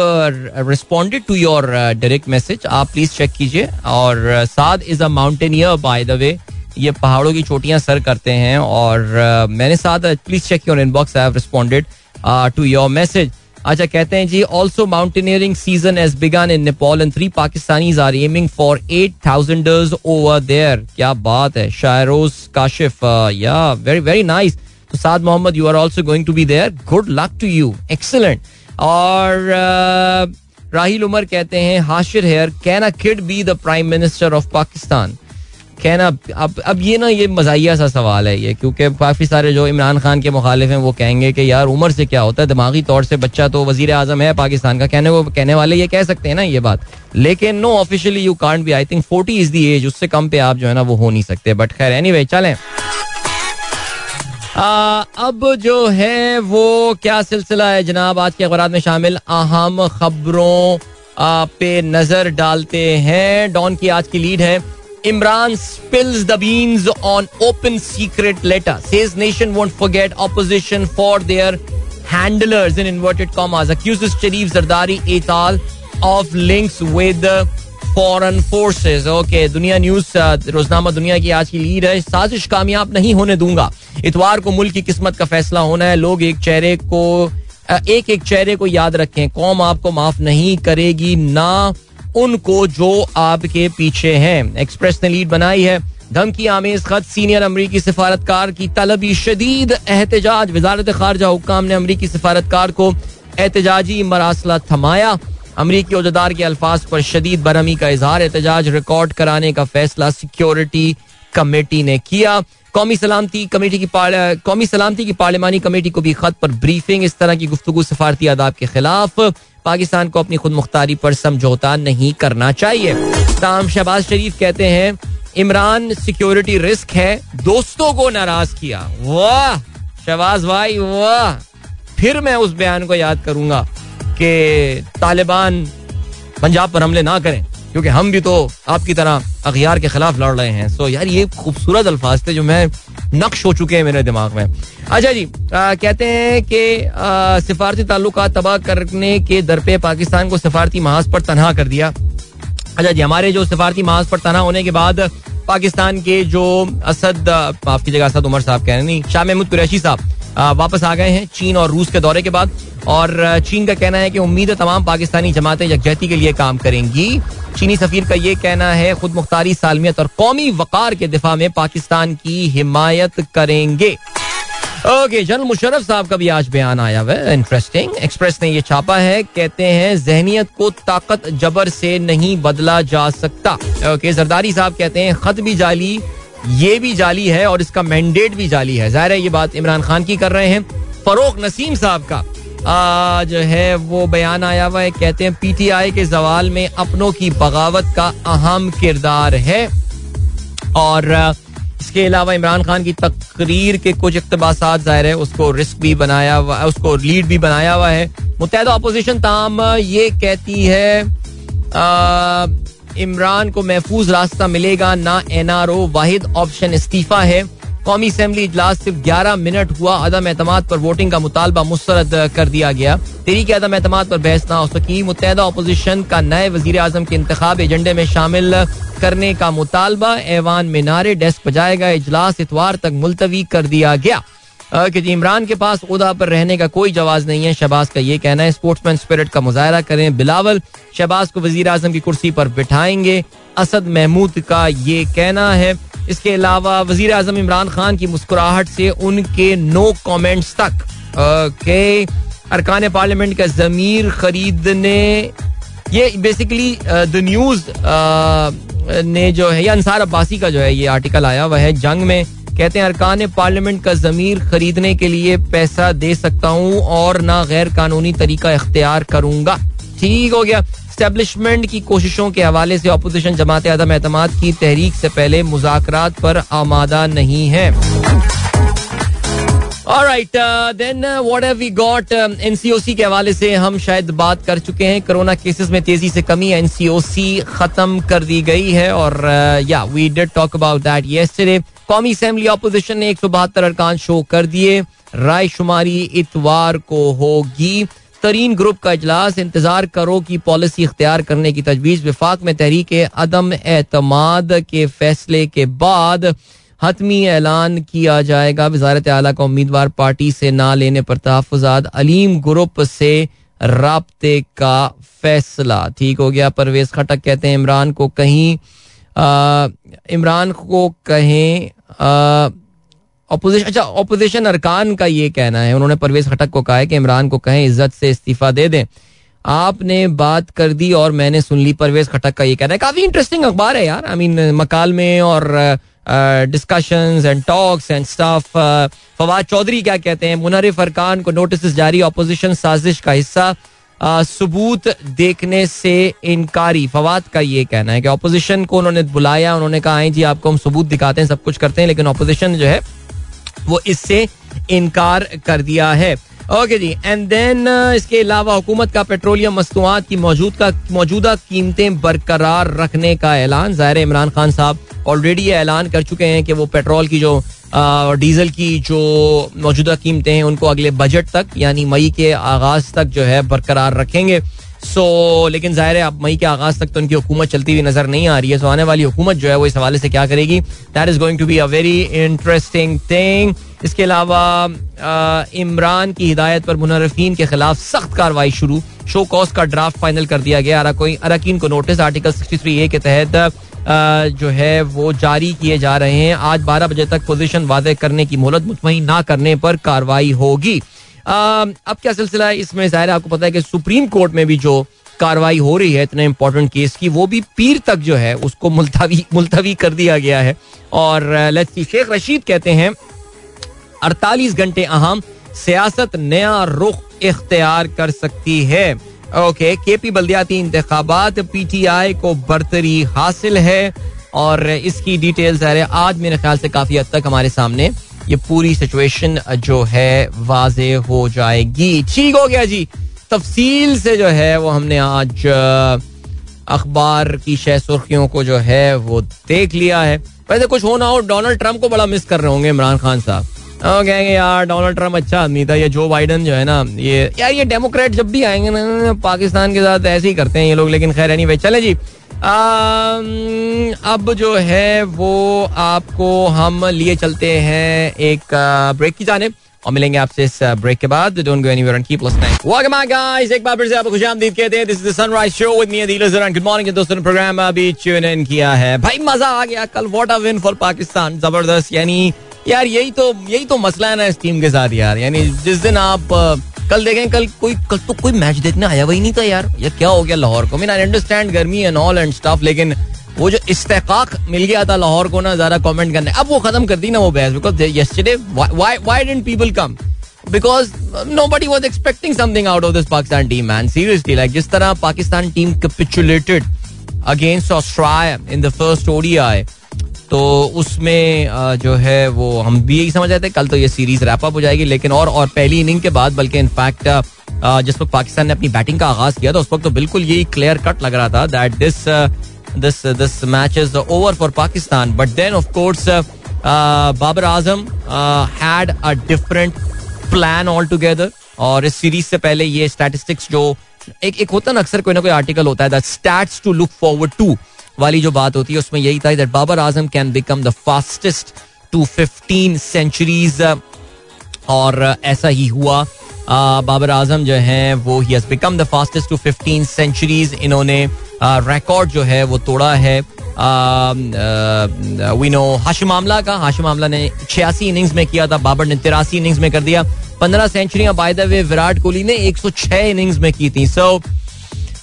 responded to your direct message आप प्लीज़ चेक कीजिए। और Saad is a mountaineer by the way ये पहाड़ों की चोटियाँ सर करते हैं और uh, मैंने साथ please check your inbox I have responded to your message अच्छा कहते हैं जी also mountaineering season as begun in Nepal and three Pakistanis are aiming for eight thousanders over there क्या बात है शायरोज काशिफ या वेरी वेरी नाइस तो Saad Mohammad you are also going to be there good luck to you excellent और राहिल उमर कहते हैं Hashir here can a kid be the prime minister of Pakistan कहना, अब अब ये ना, ये मजाइया सा सवाल है ये, क्योंकि काफ़ी सारे जो इमरान खान के मुखालिफ हैं, वो कहेंगे कि यार, उम्र से क्या होता है? दिमागी तौर से बच्चा तो वज़ीर आज़म है पाकिस्तान का, कहने वो, कहने वाले ये कह सकते हैं ना ये बात। लेकिन no officially you can't be I think forty is the age उससे कम पे आप जो है ना, वो हो नहीं सकते। बट खैर एनी वे चलें अब जो है, वो क्या सिलसिला है? जनाब, आज के अखबार में शामिल अहम खबरों पे नज़र डालते हैं। डॉन की आज की लीड है। Imran spills the beans on open secret letter. Says nation won't forget opposition for their handlers in inverted commas. Accuses Sharif Zardari et al. of links with foreign forces okay Dunya news रोजनामा दुनिया की आज की लीड है साजिश कामयाब नहीं होने दूँगा इतवार को मुल्क की किस्मत का फैसला होना है लोग एक चेहरे को एक एक चेहरे को याद रखें कौम आपको माफ़ नहीं करेगी ना उनको जो आपके पीछे हैं। एक्सप्रेस ने लीड बनाई है। धमकी, आमेज, खत सीनियर अमरीकी सिफारतकार की तलबी शदीद एहतजाज। वजारत खारजा हुकाम ने अमरीकी सिफारतकार को एहतजाजी मरासला थमाया। अमरीकी अहदेदार के अल्फाज पर शदीद बरहमी का इजहार। एहतजाज रिकॉर्ड कराने का फैसला सिक्योरिटी कमेटी ने किया। कौमी सलामती कमेटी की कौमी सलामती की पार्लिमानी कमेटी को भी खत पर ब्रीफिंग। इस तरह की गुफ्तु सफारती आदाब के खिलाफ पाकिस्तान को अपनी खुद मुख्तारी पर समझौता नहीं करना चाहिए। ताम शहबाज शरीफ कहते हैं, इमरान सिक्योरिटी रिस्क है, दोस्तों को नाराज़ किया। वाह, शहबाज भाई, वाह। फिर मैं उस बयान को याद करूँगा कि तालिबान पंजाब पर हमले ना करें। क्योंकि हम भी तो आपकी तरह अखियार के खिलाफ लड़ रहे हैं। सो यार ये खूबसूरत अल्फाज थे जो मैं नक्श हो चुके हैं मेरे दिमाग में। अच्छा जी आ, कहते हैं कि सिफारती ताल्लुक तबाह करने के दर पे पाकिस्तान को सिफारती महाज पर तनहा कर दिया। अच्छा जी हमारे जो सिफारती महाज पर तनहा होने के बाद पाकिस्तान के जो असद आपकी जगह असद उमर साहब कह रहे नहीं शाह महमूद कुरैशी साहब वापस आ गए हैं चीन और रूस के दौरे के बाद। और चीन का कहना है कि उम्मीद है तमाम पाकिस्तानी जमातें यकजहती के लिए काम करेंगी। चीनी सफीर का ये कहना है, खुद मुख्तारी, सालमियत और कौमी वकार के दिफा में पाकिस्तान की हिमायत करेंगे। ओके, जनरल मुशरफ साहब का भी आज बयान आया हुआ इंटरेस्टिंग एक्सप्रेस ने ये छापा है, कहते हैं जहनीत को ताकत जबर से नहीं बदला जा सकता। ओके जरदारी साहब कहते हैं, खत भी जाली ये भी जाली है और इसका मैंडेट भी जाली है। ज़ाहिर है ये बात इमरान खान की कर रहे हैं। फरोख नसीम साहब का आ, जो है वो बयान आया हुआ है। कहते हैं पीटीआई के जवाल में अपनों की बगावत का अहम किरदार है। और इसके अलावा इमरान खान की तकरीर के कुछ इकतबासात ज़ाहिर है। उसको रिस्क भी बनाया हुआ उसको लीड भी बनाया हुआ है। मुतहदा अपोजिशन ताम ये कहती है इमरान को महफूज रास्ता मिलेगा, ना एनआरओ। वाहिद ऑप्शन इस्तीफा है। कौमी असम्बली इजलास सिर्फ़ ग्यारह मिनट हुआ। अदम एतमाद पर वोटिंग का मुतालबा मुस्रद कर दिया गया। तेरी के अदम एतमाद पर बहस ना हो सकी। मुतहदा अपोजिशन का नए वज़ीर अजम के इंतब एजेंडे में शामिल करने का मुतालबा। एवान मीनारे डेस्क बजाएगा। इजलास इतवार तक मुलतवी कर दिया गया। कि इमरान के पास उदा पर रहने का कोई जवाब नहीं है। शहबाज का ये कहना है स्पोर्ट्समैन स्पिरिट का मुजाहरा करें, बिलावल। शहबाज को वज़ीर आज़म की कुर्सी पर बिठाएँगे। असद महमूद का ये कहना है। इसके अलावा वज़ीर आज़म इमरान खान की मुस्कुराहट से उनके नो कमेंट्स तक। के अरकान पार्लियामेंट का जमीर खरीदने। ये बेसिकली द न्यूज़ ने जो है, ये अंसार अब्बासी का जो है, ये आर्टिकल आया वह है जंग में। कहते हैं अरकान पार्लियामेंट का जमीर खरीदने के लिए पैसा दे सकता हूँ और ना गैर कानूनी तरीका इख्तियार करूँगा। ठीक हो गया। स्टेब्लिशमेंट की कोशिशों के हवाले से अपोजिशन जमात अदम एतम की तहरीक से पहले मुजाकर पर आमादा नहीं है। Alright, uh, then uh, what have we got? Um, NCOC के हवाले से हम शायद बात कर चुके हैं। कोरोना केसेस में तेज़ी से कमी एनसीओसी खत्म कर दी गई है और या we did talk about that yesterday कौमी असेंबली ऑपोजिशन ने एक सौ बहत्तर अरकान शो कर दिए। राय शुमारी इतवार को होगी। तरीन ग्रुप का अजलास इंतज़ार करो की पॉलिसी इख्तियार करने की तजवीज़ विफाक में तहरीक अदम एतमाद के फैसले के बाद हतमी ऐलान किया जाएगा। वजारत आला का उम्मीदवार पार्टी से ना लेने पर तहफात अलीम ग्रुप से रबते का फैसला। ठीक हो गया, परवेज खटक कहते हैं इमरान को कहीं इमरान को कहें अपोजिशन अच्छा अपोजिशन अरकान का ये कहना है। उन्होंने परवेज खटक को कहा है कि इमरान को कहें, इज़्ज़त से इस्तीफा दे दें। आपने बात कर दी और मैंने सुन ली परवेज खटक का ये कहना है। काफ़ी इंटरेस्टिंग अखबार है यार। आई मीन मकाल में और discussions and talks and stuff Fawad Chaudhry क्या कहते हैं? मुनरफ अरकान को नोटिस जारी अपोजिशन साजिश का हिस्सा। सबूत देखने से इनकारी। फवाद का ये कहना है कि अपोजिशन को उन्होंने बुलाया, उन्होंने कहा है जी, आपको हम सबूत दिखाते हैं, सब कुछ करते हैं, लेकिन अपोजिशन जो है, वो इससे इनकार कर दिया है। ओके जी एंड देन इसके अलावा हुकूमत का पेट्रोलियम मसनूआत की मौजूद का, मौजूदा कीमतें बरकरार रखने का ऐलान। ज़ाहिर इमरान खान साहब ऑलरेडी ये ऐलान कर चुके हैं कि वो पेट्रोल की जो डीजल की जो मौजूदा कीमतें हैं, उनको अगले बजट तक, यानी मई के आगाज़ तक जो है, बरकरार रखेंगे। सो लेकिन ज़ाहिर है, अब मई के आगाज़ तक तो उनकी हुकूमत चलती हुई नज़र नहीं आ रही है। सो आने वाली हुकूमत जो है, वो इस हवाले से क्या करेगी? That is going to be a very interesting thing इसके अलावा इमरान की हिदायत पर मुनरफीन के खिलाफ सख्त कार्रवाई शुरू। शो कॉस्ट का ड्राफ्ट फाइनल कर दिया गया। अरकिन को notice article sixty three A के तहत जो है, वो जारी किए जा रहे हैं। आज 12 बजे तक पोजीशन वादे करने की मोहलत मुतमिन ना करने पर कार्रवाई होगी। अब क्या सिलसिला है? इसमें ज़ाहिर आपको पता है कि सुप्रीम कोर्ट में भी जो कार्रवाई हो रही है, इतने इंपॉर्टेंट केस की, वो भी पीर तक जो है, उसको मुलतवी मुलतवी कर दिया गया है। और लेट्स शेख रशीद कहते हैं, अड़तालीस घंटे अहम, सियासत नया रुख इख्तियार कर सकती है। ओके के पी बल्दियाती इंतबात पी टी आई को बरतरी हासिल है और इसकी डिटेल्स आज मेरे ख्याल से काफ़ी हद तक हमारे सामने ये पूरी सिचुएशन जो है वाज हो जाएगी। ठीक हो गया जी। तफसील से जो है वो हमने आज अखबार की शह सुर्खियों को जो है वो देख लिया है। वैसे कुछ होना हो डोनाल्ड ट्रंप को बड़ा मिस कर रहे होंगे इमरान खान साहब। कहेंगे, यार डोनाल्ड ट्रंप अच्छा आदमी था, ये जो बाइडन जो है ना, ये, यार, ये डेमोक्रेट जब भी आएँगे ना, पाकिस्तान के साथ ऐसे ही करते हैं ये लोग, लेकिन खैर नहीं चले जी। अब जो है वो आपको हम लिए चलते हैं एक ब्रेक की जाने, और मिलेंगे आपसे इस ब्रेक के बाद। Don't go anywhere and keep listening welcome back guys एक बार फिर से आपको खुशामदीद कहते हैं। This is the Sunrise show with me Adeel good morning दोस्तों ने प्रोग्राम अभी ट्यून इन किया है। भाई, मज़ा आ गया। कल what a win for Pakistan. ज़बरदस्त, यानी यार, यही तो यही तो मसला है ना इस टीम के साथ यार। यानी जिस दिन आप कल देखें, कल कोई, कल तो कोई मैच देखने आया वही नहीं था यार। ये क्या हो गया लाहौर को? मीन आई अंडरस्टैंड गर्मी एंड ऑल एंड स्टफ़ लेकिन वो जो इस्तेकाक मिल गया था लाहौर को ना, ज़्यादा कमेंट करने। अब वो खत्म कर दी ना वो बहस because why didn't people come because nobody was expecting something out of this Pakistan team man seriously like जिस तरह Pakistan team capitulated against Australia in the first ODI तो उसमें जो है वो हम भी यही समझ थे, कल तो ये सीरीज़ रैप अप हो जाएगी, लेकिन और और पहली इनिंग के बाद, बल्कि इनफैक्ट जिस वक्त पाकिस्तान ने अपनी बैटिंग का आगाज़ किया था, उस वक्त तो बिल्कुल यही क्लियर कट लग रहा था that this this this match is over for Pakistan. But then of course Babar Azam had a different plan all together और इस सीरीज़ से पहले ये स्टैटिस्टिक्स जो, एक एक होता ना, अक्सर कोई ना कोई आर्टिकल होता है that states to look forward to वाली जो बात होती है, उसमें यही था that Babar Azam can become the fastest to fifteen centuries और ऐसा ही हुआ। बाबर आज़म जो है, वो ही has become the fastest to fifteen centuries इन्होंने रिकॉर्ड जो है, वो तोड़ा है। वी नो हाशिम मामला का। हाशिम मामला ने छियासी इनिंग्स में किया था, बाबर ने तिरासी इनिंग्स में कर दिया। पंद्रह सेंचुरियाँ by the way Virat Kohli ने एक सौ छह इनिंग्स में की थी। सो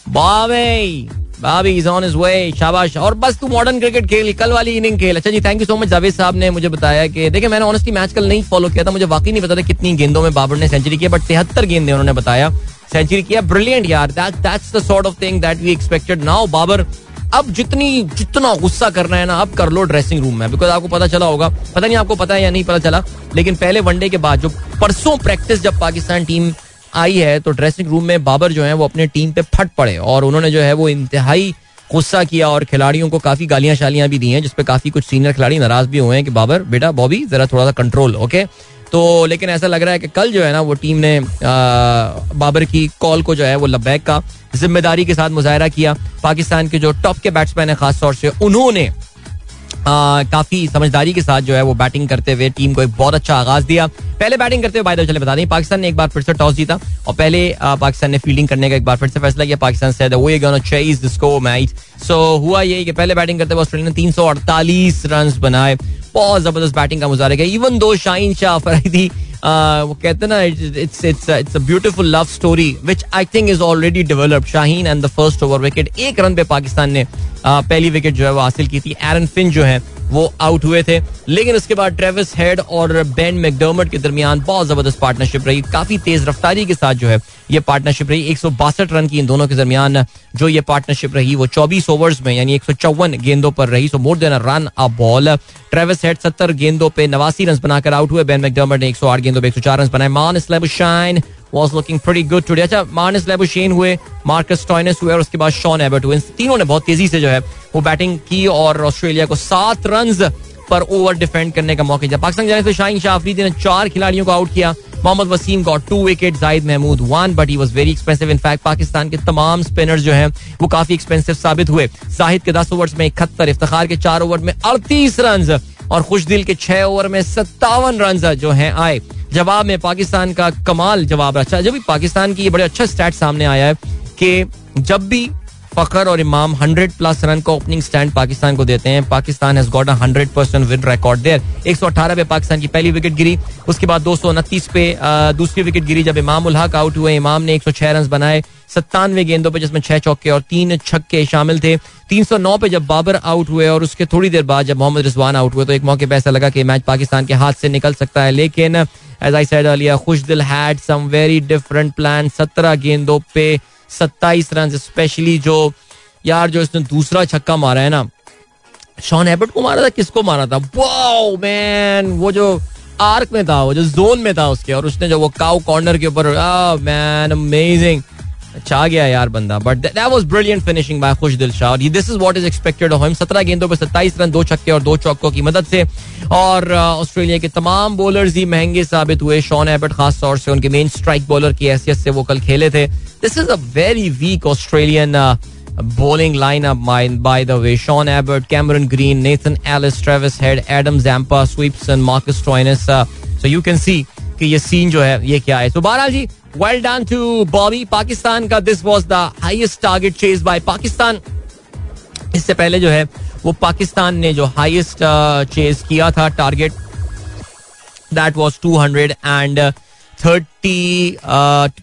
बाबे! Bobby is on his way शाबाश। और बस तू मॉडर्न क्रिकेट खेल, कल वाली इनिंग खेल। अच्छा जी thank you so much Javed साहब ने मुझे बताया कि, देखिए, मैंने ऑनेस्टली मैच कल नहीं फॉलो किया था, मुझे वाकई नहीं पता था कितनी गेंदों में बाबर ने सेंचुरी किया बट तिहत्तर गेंदे उन्होंने बताया। सेंचुरी किया ब्रिलियंट यार। That that's the sort of thing that we expected now Babar अब जितनी, जितना गुस्सा करना है ना, अब कर लो ड्रेसिंग रूम में बिकॉज़ आपको पता चला होगा। पता नहीं आपको पता है या नहीं पता चला, लेकिन पहले वनडे के बाद, जो परसों प्रैक्टिस जब पाकिस्तान टीम आई है तो ड्रेसिंग रूम में बाबर जो है वो अपने टीम पे फट पड़े और उन्होंने जो है वो इंतहाई गुस्सा किया और खिलाड़ियों को काफ़ी गालियाँ शालियाँ भी दी हैं जिसपे काफ़ी कुछ सीनियर खिलाड़ी नाराज़ भी हुए हैं कि बाबर बेटा बॉबी जरा थोड़ा सा कंट्रोल ओके तो लेकिन ऐसा लग रहा है कि कल जो है ना वो टीम ने आ, बाबर की कॉल को जो है वो लबैक का ज़िम्मेदारी के साथ मुजाहरा किया। पाकिस्तान के जो टॉप के बैट्समैन है खासतौर से उन्होंने काफ़ी समझदारी के साथ जो है वो बैटिंग करते हुए टीम को एक बहुत अच्छा आगाज़ दिया। पहले बैटिंग करते हुए बाय चले बता दें, पाकिस्तान ने एक बार फिर से टॉस जीता और पहले पाकिस्तान ने फील्डिंग करने का एक बार फिर से फैसला किया। पाकिस्तान से गोना चेज मैच सो हुआ ये कि पहले बैटिंग करते हुए ऑस्ट्रेलिया ने तीन सौ अड़तालीस रन बनाए। बहुत ज़बरदस्त बैटिंग का मुजाह किया। इवन दो शाहीन शाह फरीदी वो कहते ना it's it's it's a beautiful love story which I think is already developed Shaheen and the first over wicket एक रन पे पाकिस्तान ने पहली विकेट जो है वो हासिल की थी। एरन फिन जो है वो आउट हुए थे। लेकिन उसके बाद ट्रेविस हेड और बेन मैकडर्मट के दरमियान बहुत ज़बरदस्त पार्टनरशिप रही। काफ़ी तेज रफ्तारी के साथ जो है, ये पार्टनरशिप रही। एक सौ बासठ रन की इन दोनों के दरमियान जो ये पार्टनरशिप रही, वो 24 ओवर्स में, यानी एक सौ चौवन गेंदों पर रही। So more than a run a ball Travis Head सत्तर गेंदों पे नवासी रन बनाकर आउट हुए। बेन मैकडर्मट ने 108 गेंदों पे 104 रन बनाए। मान शाइन was looking pretty good today. अच्छा मार्नस लेबुशेन हुए मार्कस टॉयनस हुए और उसके बाद शॉन एबर्ट हुए। तीनों ने बहुत तेज़ी से जो है वो बैटिंग की और ऑस्ट्रेलिया को सात रन पर ओवर डिफेंड करने का मौका दिया। पाकिस्तान जाने से शाहीन शाह ने चार खिलाड़ियों को आउट किया। Mohammad Wasim got two wicket Zahid Mahmood one but he was very expensive in fact Pakistan के तमाम स्पिनर्स जो हैं, वो काफ़ी एक्सपेंसिव साबित हुए। जाहिद के दस ओवर्स में इकहत्तर, इफ्तार के चार ओवर में अड़तीस रन और खुशदिल के छह ओवर में सत्तावन रन जो हैं आए। जवाब में पाकिस्तान का कमाल जवाब। अच्छा जब भी पाकिस्तान की ये बड़े अच्छा स्टैट सामने आया है कि जब भी फखर और इमाम हंड्रेड प्लस रन का ओपनिंग स्टैंड पाकिस्तान को देते हैं। Pakistan has got hundred percent win record there एक सौ अठारह पे पाकिस्तान की पहली विकेट गिरी, उसके बाद दो सौ उनतीस पे दूसरी विकेट गिरी जब इमाम उल हक आउट हुए। इमाम ने एक सौ छह रन बनाए, सत्तानवे गेंदों पर जिसमें छह चौके और तीन छक्के शामिल थे। तीन सौ नौ पे जब बाबर आउट हुए और उसके थोड़ी देर बाद जब मोहम्मद रिजवान आउट हुए तो एक मौके पर ऐसा लगा कि मैच पाकिस्तान के हाथ से निकल सकता है। लेकिन as I said earlier Khushdil had some very different plan सत्रह गेंदों पे सत्ताईस रन स्पेशली जो, यार जो इसने दूसरा छक्का मारा है ना शॉन एबर्ट को मारा था, किसको मारा था? वाओ मैन वो जो आर्क में था, वो जो जोन में था उसके, और उसने जो वो काउ कॉर्नर के ऊपर मैन अमेजिंग छा गया यार बंदा but that was brilliant finishing by Khushdil Shah और this is what is expected of him 17 गेंदों पे 27 रन दो छक्के और दो चौकों की मदद से और ऑस्ट्रेलिया के तमाम बॉलर्स ही महँगे साबित हुए शॉन एबर्ट खास तौर से उनके मेन स्ट्राइक बॉलर की हैसियत से वो कल खेले थे this is a very weak Australian bowling lineup by, by the way. Sean Abbott, Cameron Green, Nathan Ellis, Travis Head, Adam Zampa, Sweepson, Marcus Toynes. Uh, so you can see कि ये सीन जो है ये क्या है तो बहरहाल जी well done to Bobby Pakistan का this was the highest target chase by Pakistan. इससे पहले जो है, वो पाकिस्तान ने जो हाईएस्ट चेज किया था target that was 200 and 30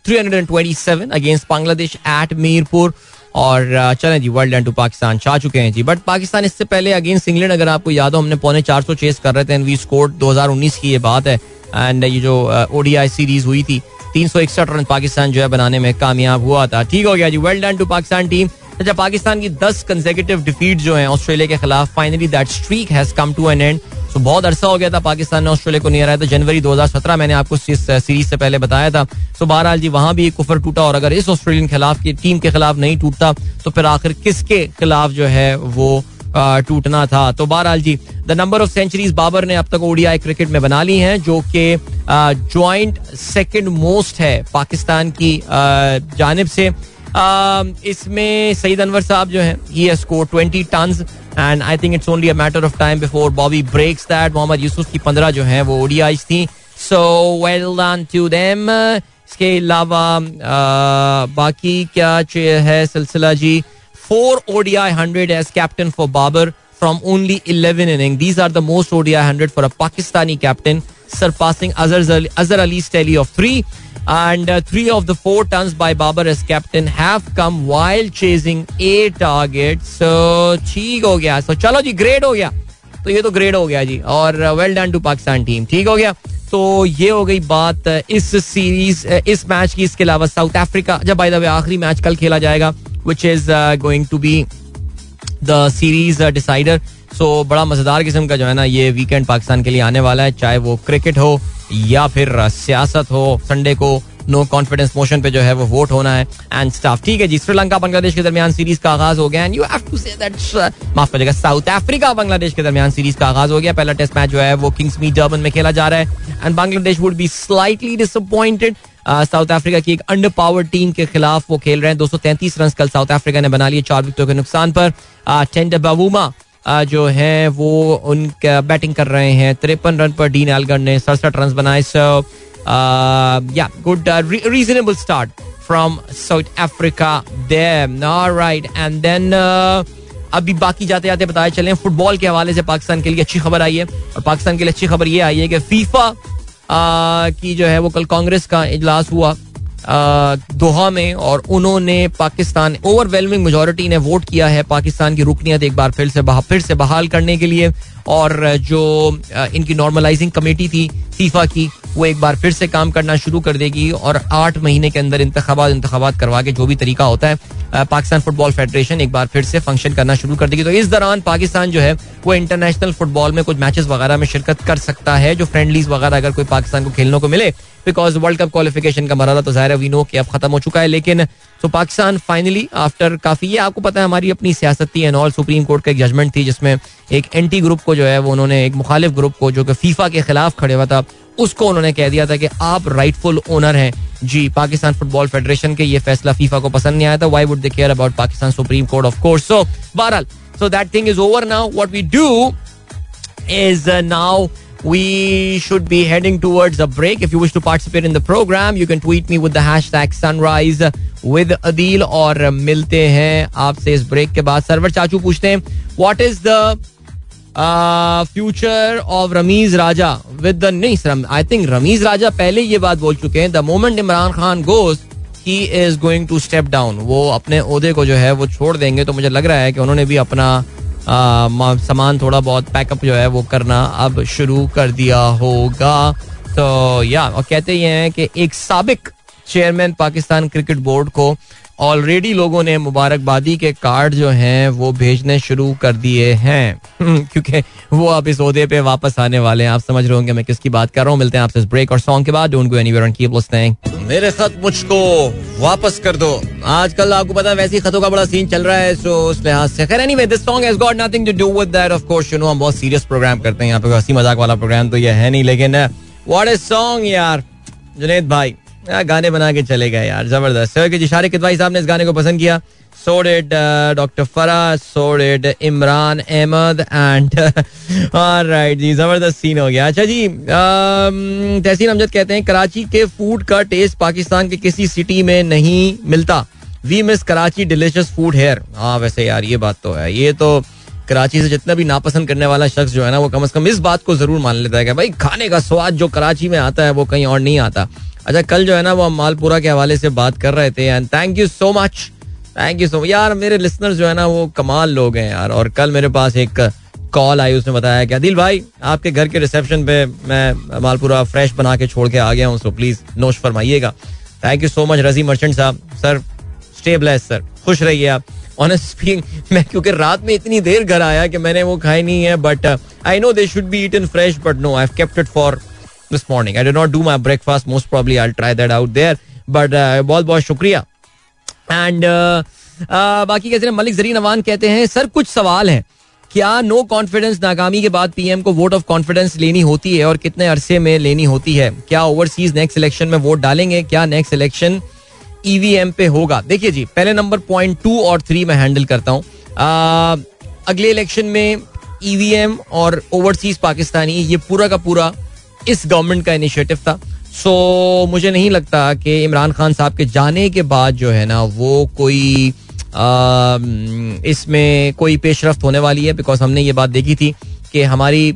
327 against Bangladesh at Mirpur और चलें जी वर्ल्ड एंड टू पाकिस्तान। चाह चुके हैं जी। बट पाकिस्तान इससे पहले अगेंस्ट इंग्लैंड अगर आपको याद हो, हमने पौने चार सौ चेस कर रहे थे वी स्कोर 2019 की ये बात है। एंड ये जो ओडीआई सीरीज़ हुई थी तीन सौ इकसठ रन पाकिस्तान जो है बनाने में कामयाब हुआ था। ठीक हो गया जी well done to Pakistan team अच्छा पाकिस्तान की दस कंसेक्यूटिव डिफीट जो है ऑस्ट्रेलिया के खिलाफ finally that streak has come to an end तो बहुत अरसा हो गया था पाकिस्तान ने ऑस्ट्रेलिया को नहीं हराया था। जनवरी 2017 मैंने आपको इस सीरीज़ से पहले बताया था। तो बहरहाल जी, वहाँ भी एक कुफर टूटा और अगर इस ऑस्ट्रेलियन खिलाफ की टीम के खिलाफ नहीं टूटता तो फिर आखिर किसके खिलाफ जो है वो टूटना था। तो बहरहाल जी the number of centuries Babar ने अब तक ओडीआई क्रिकेट में बना ली हैं, जो कि ज्वाइंट सेकंड मोस्ट है पाकिस्तान की जानब से। इसमें सईद अनवर साहब जो है he score twenty ton and I think it's only a matter of time before Bobby breaks that Mohammad Yusuf की पंद्रह जो है, वो ओडीआई थी। So well done to them इसके अलावा बाकी क्या है सिलसिला जी? Four ODI hundred as captain for Babar from only 11 innings. These are the most ODI 100 for a Pakistani captain, surpassing Azhar, Azhar Ali's tally of three. and uh, three of the four tons by Babar as captain have come while chasing eight targets. So ठीक हो गया. So चलो जी ग्रेड हो गया. तो ये तो ग्रेड हो गया जी और well done to Pakistan team ठीक हो गया तो ये हो गई बात uh, इस सीरीज़ uh, इस मैच की इसके अलावा साउथ अफ्रीका जब बाय द वे आखिरी मैच कल खेला जाएगा which is going to be the series decider so बड़ा मज़ेदार किस्म का जो है ना, ये वीकेंड पाकिस्तान के लिए आने वाला है, चाहे वो क्रिकेट हो या फिर सियासत हो संडे को नो कॉन्फिडेंस मोशन पे जो है वो वोट होना है एंड स्टाफ ठीक है जी, श्रीलंका, बांग्लादेश के दरमियान सीरीज़ का आगाज़ हो गया and you have to say that माफ़ करिएगा साउथ अफ्रीका बांग्लादेश के दरमियान सीरीज़ का आगाज़ हो गया। पहला टेस्ट मैच जो है वो किंग्स मीट डर्बन में खेला जा रहा है and Bangladesh would be slightly disappointed South Africa की एक अंडर पावर टीम के खिलाफ वो खेल रहे हैं। दो सौ तैंतीस रन कल साउथ अफ्रीका ने बना लिए, चार विकेटों के नुकसान पर। टेंडर बाबूमा जो है, वो उनका बैटिंग कर रहे हैं। तिरपन रन पर डीन एलगर ने सड़सठ रन बनाए। Yeah good reasonable start from South Africa right and then अभी बाकी जाते जाते बताए चले फुटबॉल के हवाले से पाकिस्तान के लिए अच्छी खबर आई है। और पाकिस्तान के लिए अच्छी खबर ये आई है कि फीफा की जो है वो कल कांग्रेस का इजलास हुआ दोहा में, और उन्होंने पाकिस्तान ओवरवेलमिंग मेजोरिटी ने वोट किया है पाकिस्तान की रुकनीत एक बार फिर से फिर से बहाल करने के लिए, और जो इनकी नॉर्मलाइजिंग कमेटी थी फीफा की, वो एक बार फिर से काम करना शुरू कर देगी, और आठ महीने के अंदर इंतबात इंतबात करवा के जो भी तरीका होता है पाकिस्तान फुटबॉल फेडरेशन एक बार फिर से फ़ंक्शन करना शुरू कर देगी। तो इस दौरान पाकिस्तान जो है, वो इंटरनेशनल फुटबॉल में कुछ मैचेस वगैरह में शिरकत कर सकता है, जो फ्रेंडलीज वगैरह अगर कोई पाकिस्तान को खेलने को मिले। बिकॉज़ वर्ल्ड कप क्वालिफिकेशन का मरला तो ज़ाहिर है वी नो कि अब खत्म हो चुका है, लेकिन तो पाकिस्तान फाइनली आफ्टर काफ़ी, ये आपको पता है, हमारी अपनी सियासत थी एंड ऑल सुप्रीम कोर्ट का एक जजमेंट थी, जिसमें एक एंटी ग्रुप को जो है, वो उन्होंने एक मुखालिफ ग्रुप को, जो कि फीफा के खिलाफ खड़े हुआ था उसको उन्होंने कह दिया था कि आप राइटफुल ओनर हैं। जी पाकिस्तान फुटबॉल फेडरेशन के ये फैसला फीफा को पसंद नहीं आया था। Why would they care about Pakistan supreme court? Of course so बहरहाल so that thing is over now what we do is now we should be heading towards a break. If you wish to participate in the program, you can tweet me with the hashtag sunrise with Adil और मिलते हैं आपसे इस ब्रेक के बाद। सरवर चाचू पूछते हैं what is the future of Rameez Raja with the नहीं आई थिंक रमीज राजा पहले ये बात बोल चुके हैं. The moment Imran Khan goes he is going to step down वो अपने ओहदे को जो है, वो छोड़ देंगे. तो मुझे लग रहा है कि उन्होंने भी अपना सामान थोड़ा बहुत पैकअप जो है, वो करना अब शुरू कर दिया होगा. तो या और कहते ये हैं कि एक सबक चेयरमैन पाकिस्तान क्रिकेट बोर्ड को ऑलरेडी लोगों ने मुबारकबादी के कार्ड जो हैं, वो भेजने शुरू कर दिए हैं। क्योंकि वो अब इस ओहदे पे वापस आने वाले हैं। आप समझ रहे होंगे मैं किसकी बात कर रहा हूँ। मिलते हैं आपसे इस ब्रेक और सॉन्ग के बाद। Don't go anywhere keep listening मेरे खत मुझको वापस कर दो। आजकल आपको पता है वैसी खतों का बड़ा सीन चल रहा है सो उस लिहाज से। खैर anyway this song has got nothing to do with that of course you know हम बहुत सीरियस प्रोग्राम करते हैं। यहाँ पे हँसी मज़ाक वाला प्रोग्राम तो ये है नहीं, लेकिन व्हाट इज़ सॉन्ग यार। जुनेद भाई। गाने बना के चले गए यार, ज़बरदस्त। जी, शारिक किदवाई साहब ने इस गाने को पसंद किया। So did doctor Fara so did Imran Ahmad and right जी, ज़बरदस्त सीन हो गया। अच्छा जी तहसीन अमजद कहते हैं, कराची के फ़ूड का टेस्ट पाकिस्तान के किसी सिटी में नहीं मिलता। We miss Karachi delicious food here हाँ वैसे यार, ये बात तो है। ये तो कराची से जितना भी नापसंद करने वाला शख्स जो है ना, वो कम से कम इस बात को ज़रूर मान लेता है कि भाई, खाने का स्वाद जो कराची में आता है, वो कहीं और नहीं आता। अच्छा कल जो है ना वो हम मालपुरा के हवाले से बात कर रहे थे and thank you so much thank you so much यार, मेरे लिसनर्स जो है ना, वो कमाल लोग हैं यार, और कल मेरे पास एक कॉल आई, उसने बताया कि, अदिल भाई, आपके घर के रिसेप्शन पे मैं मालपुरा फ्रेश बना के छोड़ के आ गया हूँ सो प्लीज़ नोश फरमाइएगा. Thank you so much Razi Merchant साहब. सर स्टे सर खुश रहिए आप. ऑनेस्ट स्पीकिंग मैं क्योंकि रात में इतनी देर घर आया कि मैंने वो खाई नहीं है but I know they should be eaten fresh but no I kept it for this morning I did not do my breakfast most probably I try out there. But uh, बहुत बहुत शुक्रिया. एंड uh, uh, बाकी कैसे मलिक जरीन अवान कहते हैं सर कुछ सवाल हैं। क्या नो कॉन्फिडेंस नाकामी के बाद पीएम को वोट ऑफ़ कॉन्फिडेंस लेनी होती है और कितने अरसे में लेनी होती है? क्या ओवरसीज नेक्स्ट इलेक्शन में वोट डालेंगे? क्या नेक्स्ट इलेक्शन ईवीएम पे होगा? देखिए जी पहले नंबर पॉइंट टू और थ्री में हैंडल करता हूँ। अगले इलेक्शन में ईवीएम और ओवरसीज पाकिस्तानी ये पूरा का पूरा इस गवर्नमेंट का इनिशिएटिव था। सो मुझे नहीं लगता कि इमरान खान साहब के जाने के बाद जो है ना वो कोई इसमें कोई पेशरफ होने वाली है बिकॉज़ हमने ये बात देखी थी कि हमारी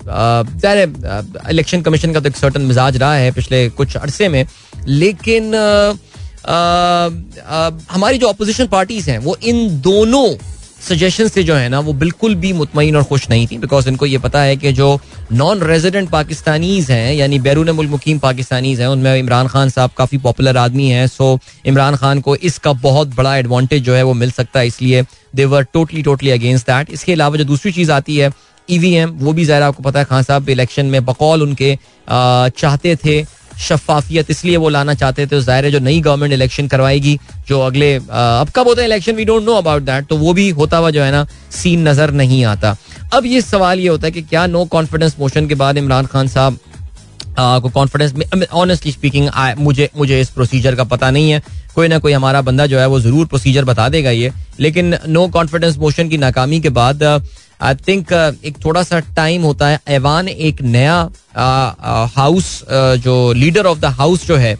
इलेक्शन कमीशन का तो एक सर्टन मिजाज रहा है पिछले कुछ अरसे में लेकिन आ, आ, हमारी जो अपोजिशन पार्टीज़ हैं वो इन दोनों सजेशन से जो है ना, वो बिल्कुल भी मुतमिन और खुश नहीं थी बिकॉज़ इनको ये पता है कि जो नॉन रेजिडेंट पाकिस्तानीज हैं, यानी बैरून मुल्क मुकीम पाकिस्तानीज हैं, उनमें इमरान खान साहब काफ़ी पॉपुलर आदमी हैं सो इमरान खान को इसका बहुत बड़ा एडवांटेज जो है वो मिल सकता है, इसलिए they were totally totally against that इसके अलावा जो दूसरी चीज़ आती है ई वी एम वो भी ज़ाहिर आपको पता है, खान साहब इलेक्शन में बकौल उनके चाहते थे शफाफियत इसलिए वो लाना चाहते थे, ज़ाहिर है जो नई गवर्नमेंट इलेक्शन करवाएगी, जो अगले अब कब होता है election we don't know about that तो वो भी होता हुआ जो है ना सीन नज़र नहीं आता। अब ये सवाल ये होता है कि क्या नो कॉन्फिडेंस मोशन के बाद इमरान खान साहब को कॉन्फिडेंस में ऑनेस्टली स्पीकिंग मुझे मुझे इस प्रोसीजर का पता नहीं है। कोई ना कोई हमारा बंदा जो है वो ज़रूर प्रोसीजर बता देगा ये। लेकिन नो कॉन्फिडेंस मोशन की नाकामी के बाद आई थिंक uh, एक थोड़ा सा टाइम होता है। ऐवान एक नया हाउस uh, uh, जो लीडर ऑफ़ द हाउस जो है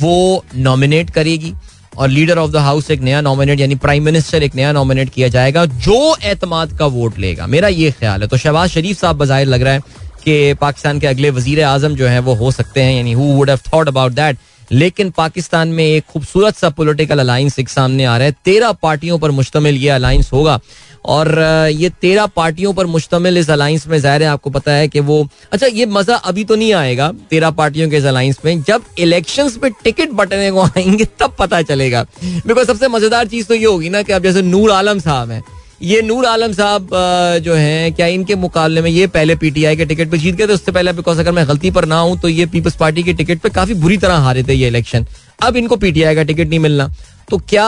वो नॉमिनेट करेगी। और लीडर ऑफ़ द हाउस एक नया नॉमिनेट यानी प्राइम मिनिस्टर एक नया नॉमिनेट किया जाएगा जो एतमाद का वोट लेगा। मेरा ये ख्याल है। तो शहबाज शरीफ साहब बाहिर लग रहा है कि पाकिस्तान के अगले वज़ीर आज़म जो है वो हो सकते हैं। यानी who would have thought about that लेकिन पाकिस्तान में एक खूबसूरत सा पोलिटिकल अलायंस एक सामने आ रहा है। तेरह पार्टियों पर मुश्तमिल ये अलायंस होगा। और ये तेरह पार्टियों पर मुश्तमिल इस अलायंस में ज़ाहिर है आपको पता है कि वो अच्छा ये मज़ा अभी तो नहीं आएगा तेरह पार्टियों के इस अलायंस में। जब इलेक्शंस पे टिकट बटने को आएँगे, तब पता चलेगा। बिकॉज़ सबसे मज़ेदार चीज़ तो ये होगी ना कि अब जैसे नूर आलम साहब हैं ये नूर आलम साहब जो हैं, क्या इनके मुकाबले में ये पहले पीटीआई के टिकट पे जीत गए थे? उससे पहले बिकॉज़ अगर मैं गलती पर ना हूँ तो ये पीपल्स पार्टी के टिकट पे काफ़ी बुरी तरह हारे थे ये इलेक्शन अब इनको पीटीआई का टिकट नहीं मिलना। तो क्या